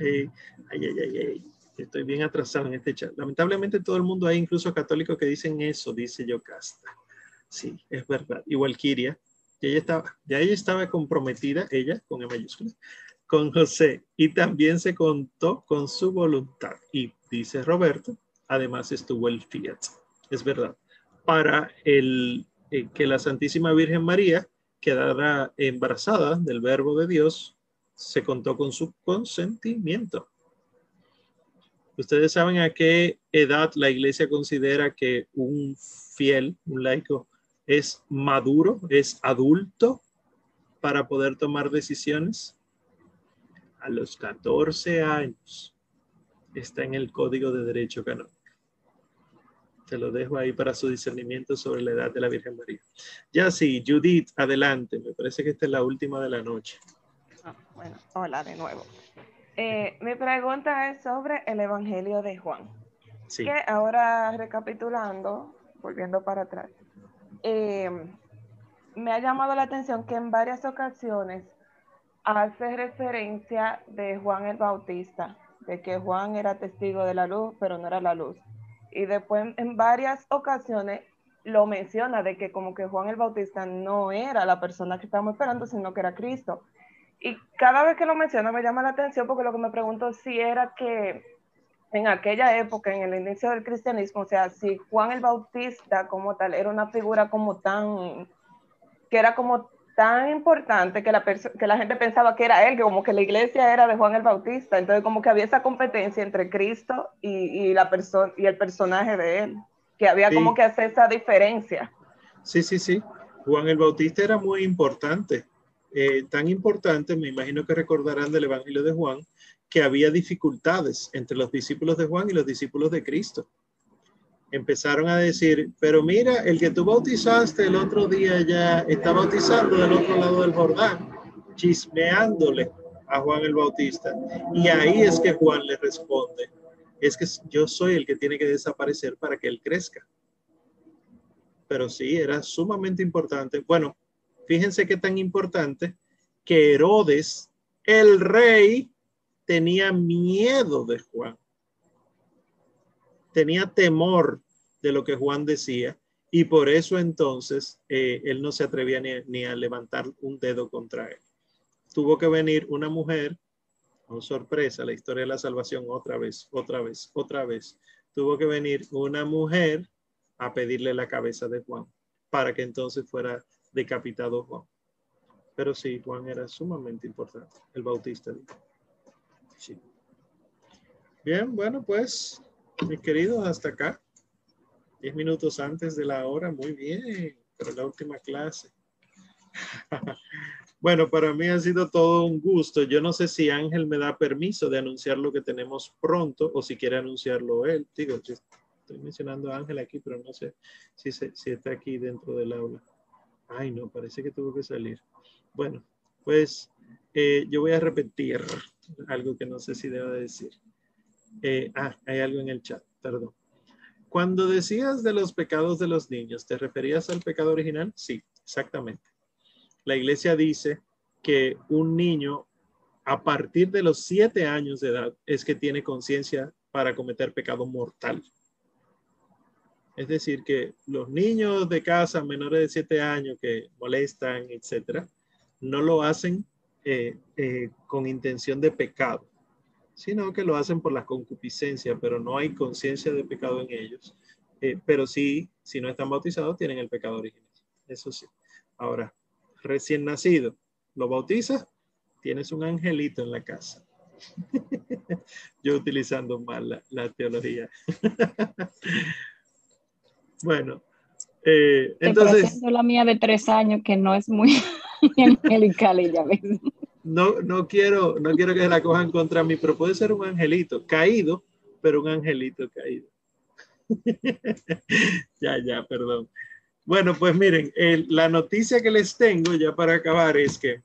Eh, ay, ay, ay, ay. Estoy bien atrasado en este chat. Lamentablemente todo el mundo hay, incluso católicos que dicen eso, dice Yocasta. Sí, es verdad. Igual Kiria, ella estaba, ya ella estaba comprometida, ella con E mayúscula, con José y también se contó con su voluntad. Y dice Roberto, además estuvo el fiat. Es verdad. Para el, eh, que la Santísima Virgen María quedara embarazada del verbo de Dios, se contó con su consentimiento. Ustedes saben a qué edad la iglesia considera que un fiel, un laico, es maduro, es adulto para poder tomar decisiones? A los 14 años. Está en el Código de Derecho Canónico. Te lo dejo ahí para su discernimiento sobre la edad de la Virgen María. Ya sí, Judith, adelante. Me parece que esta es la última de la noche. Oh, bueno, hola de nuevo. Eh, mi pregunta es sobre el Evangelio de Juan. Sí. Que ahora recapitulando, volviendo para atrás, eh, me ha llamado la atención que en varias ocasiones hace referencia de Juan el Bautista, de que Juan era testigo de la luz, pero no era la luz. Y después en varias ocasiones lo menciona de que como que Juan el Bautista no era la persona que estábamos esperando, sino que era Cristo. Y cada vez que lo menciona me llama la atención porque lo que me pregunto si era que en aquella época, en el inicio del cristianismo, o sea, si Juan el Bautista como tal era una figura como tan, que era como tan importante que la, que la gente pensaba que era él, que como que la iglesia era de Juan el Bautista, entonces como que había esa competencia entre Cristo y, y la persona y el personaje de él, que había sí. como que hacer esa diferencia. Sí, sí, sí. Juan el Bautista era muy importante, eh, tan importante, me imagino que recordarán del Evangelio de Juan, que había dificultades entre los discípulos de Juan y los discípulos de Cristo. empezaron a decir, pero mira, el que tú bautizaste el otro día ya está bautizando del otro lado del Jordán, chismeándole a Juan el Bautista. Y ahí es que Juan le responde, es que yo soy el que tiene que desaparecer para que él crezca. Pero sí, era sumamente importante. Bueno, fíjense qué tan importante que Herodes, el rey, tenía miedo de Juan. Tenía temor de lo que Juan decía y por eso entonces eh, él no se atrevía ni, a levantar un dedo contra él. Tuvo que venir una mujer, oh sorpresa, la historia de la salvación otra vez, otra vez, otra vez. Tuvo que venir una mujer a pedirle la cabeza de Juan para que entonces fuera decapitado Juan. Pero sí, Juan era sumamente importante, el bautista. Bien, bueno, pues, mi querido, hasta acá. Diez minutos antes de la hora, muy bien, pero la última clase. bueno, para mí ha sido todo un gusto. Yo no sé si Ángel me da permiso de anunciar lo que tenemos pronto o si quiere anunciarlo él. Digo, estoy mencionando a Ángel aquí, pero no sé si, si está aquí dentro del aula. Ay, no, parece que tuvo que salir. Bueno, pues eh, yo voy a repetir algo que no sé si debo decir. Eh, ah, hay algo en el chat, perdón. Cuando decías de los pecados de los niños, ¿te referías al pecado original? Sí, exactamente. La iglesia dice que un niño a partir de los siete años de edad es que tiene conciencia para cometer pecado mortal. Es decir, que los niños de casa menores de siete años que molestan, etcétera, no lo hacen eh, con intención de pecado, sino que lo hacen por la concupiscencia, pero no hay conciencia de pecado en ellos. Eh, pero sí, si no están bautizados, tienen el pecado original. Eso sí. Ahora, recién nacido, lo bautizas, tienes un angelito en la casa. Yo utilizando mal la, teología. bueno, entonces... la mía de tres años que no es muy angelical ella no, no quiero, no quiero que la cojan contra mí, pero puede ser un angelito caído, pero un angelito caído. ya, ya, perdón. Bueno, pues miren, la noticia que les tengo ya para acabar es que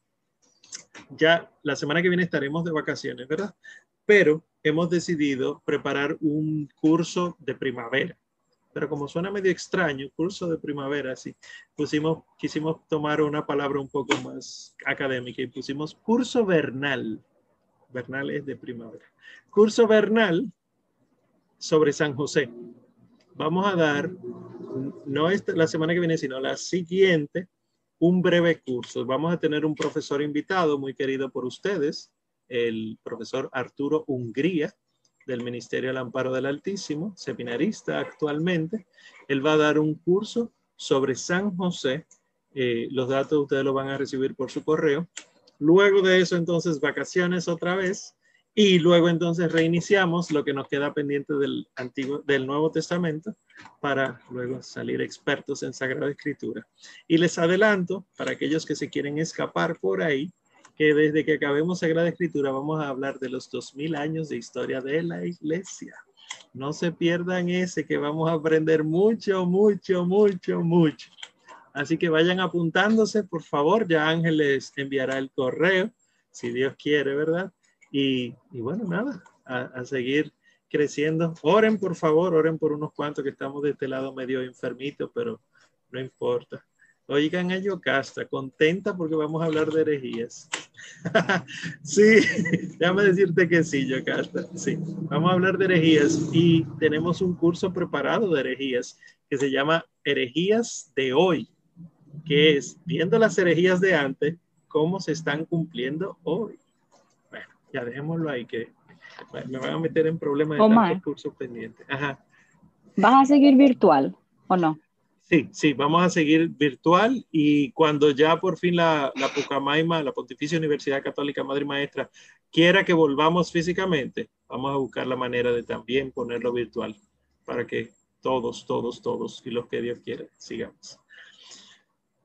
ya la semana que viene estaremos de vacaciones, ¿verdad? Pero hemos decidido preparar un curso de primavera pero como suena medio extraño, curso de primavera, sí, pusimos, quisimos tomar una palabra un poco más académica y pusimos curso vernal. Vernal es de primavera. Curso vernal sobre San José. Vamos a dar, no esta, la semana que viene, sino la siguiente, un breve curso. Vamos a tener un profesor invitado muy querido por ustedes, el profesor Arturo Hungría del Ministerio del Amparo del Altísimo, seminarista actualmente. Él va a dar un curso sobre San José. Eh, los datos ustedes los van a recibir por su correo. Luego de eso, entonces, vacaciones otra vez. Y luego entonces reiniciamos lo que nos queda pendiente del, antiguo, del Nuevo Testamento para luego salir expertos en Sagrada Escritura. Y les adelanto, para aquellos que se quieren escapar por ahí, que desde que acabemos Sagrada Escritura vamos a hablar de los dos mil años de historia de la iglesia. No se pierdan ese que vamos a aprender mucho, mucho, mucho, mucho. Así que vayan apuntándose, por favor. Ya Ángel les enviará el correo, si Dios quiere, ¿verdad? Y, bueno, nada, a, a seguir creciendo. Oren, por favor, oren por unos cuantos que estamos de este lado medio enfermitos, pero no importa. Oigan a Yocasta, contenta porque vamos a hablar de herejías. sí, déjame decirte que sí, Yocasta. Sí, vamos a hablar de herejías y tenemos un curso preparado de herejías que se llama Herejías de hoy, que es viendo las herejías de antes, cómo se están cumpliendo hoy. Bueno, ya dejémoslo ahí que me van a meter en problemas de tantos cursos pendientes. Ajá. ¿Vas a seguir virtual o no? Sí, sí, vamos a seguir virtual y cuando ya por fin la, la Pucamaima, la Pontificia Universidad Católica Madre Maestra, quiera que volvamos físicamente, vamos a buscar la manera de también ponerlo virtual para que todos, todos, todos y los que Dios quiera sigamos.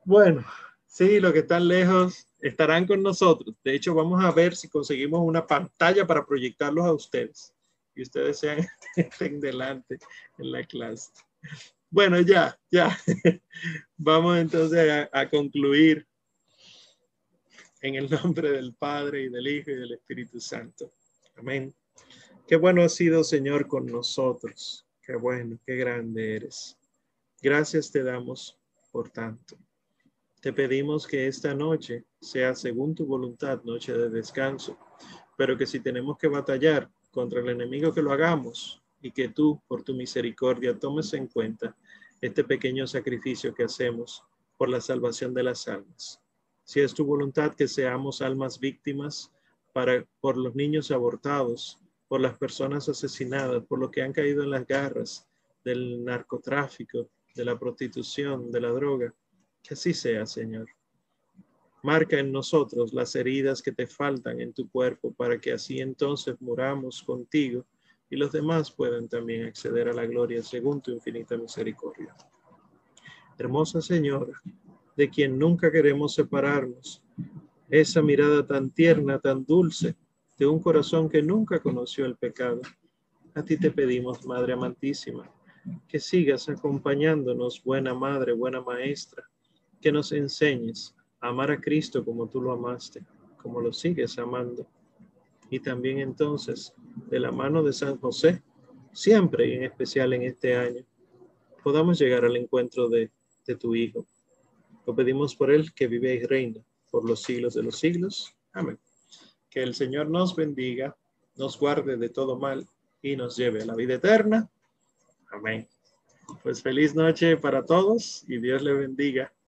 Bueno, sí, los que están lejos estarán con nosotros. De hecho, vamos a ver si conseguimos una pantalla para proyectarlos a ustedes y ustedes sean estén delante en la clase. Bueno, ya, ya. Vamos entonces a, concluir en el nombre del Padre y del Hijo y del Espíritu Santo. Amén. Qué bueno ha sido, Señor, con nosotros. Qué bueno, qué grande eres. Gracias te damos por tanto. Te pedimos que esta noche sea según tu voluntad, noche de descanso, pero que si tenemos que batallar contra el enemigo, que lo hagamos y que tú, por tu misericordia, tomes en cuenta este pequeño sacrificio que hacemos por la salvación de las almas. Si es tu voluntad que seamos almas víctimas para, por los niños abortados, por las personas asesinadas, por los que han caído en las garras del narcotráfico, de la prostitución, de la droga, que así sea, Señor. Marca en nosotros las heridas que te faltan en tu cuerpo para que así entonces muramos contigo y los demás puedan también acceder a la gloria según tu infinita misericordia. Hermosa Señora, de quien nunca queremos separarnos, esa mirada tan tierna, tan dulce, de un corazón que nunca conoció el pecado. A ti te pedimos, Madre amantísima, que sigas acompañándonos, buena Madre, buena Maestra, que nos enseñes a amar a Cristo como tú lo amaste, como lo sigues amando. Y también entonces, de la mano de San José, siempre y en especial en este año, podamos llegar al encuentro de, de tu Hijo. Lo pedimos por Él que vive y reina por los siglos de los siglos. Amén. Que el Señor nos bendiga, nos guarde de todo mal y nos lleve a la vida eterna. Amén. Pues feliz noche para todos y Dios le bendiga.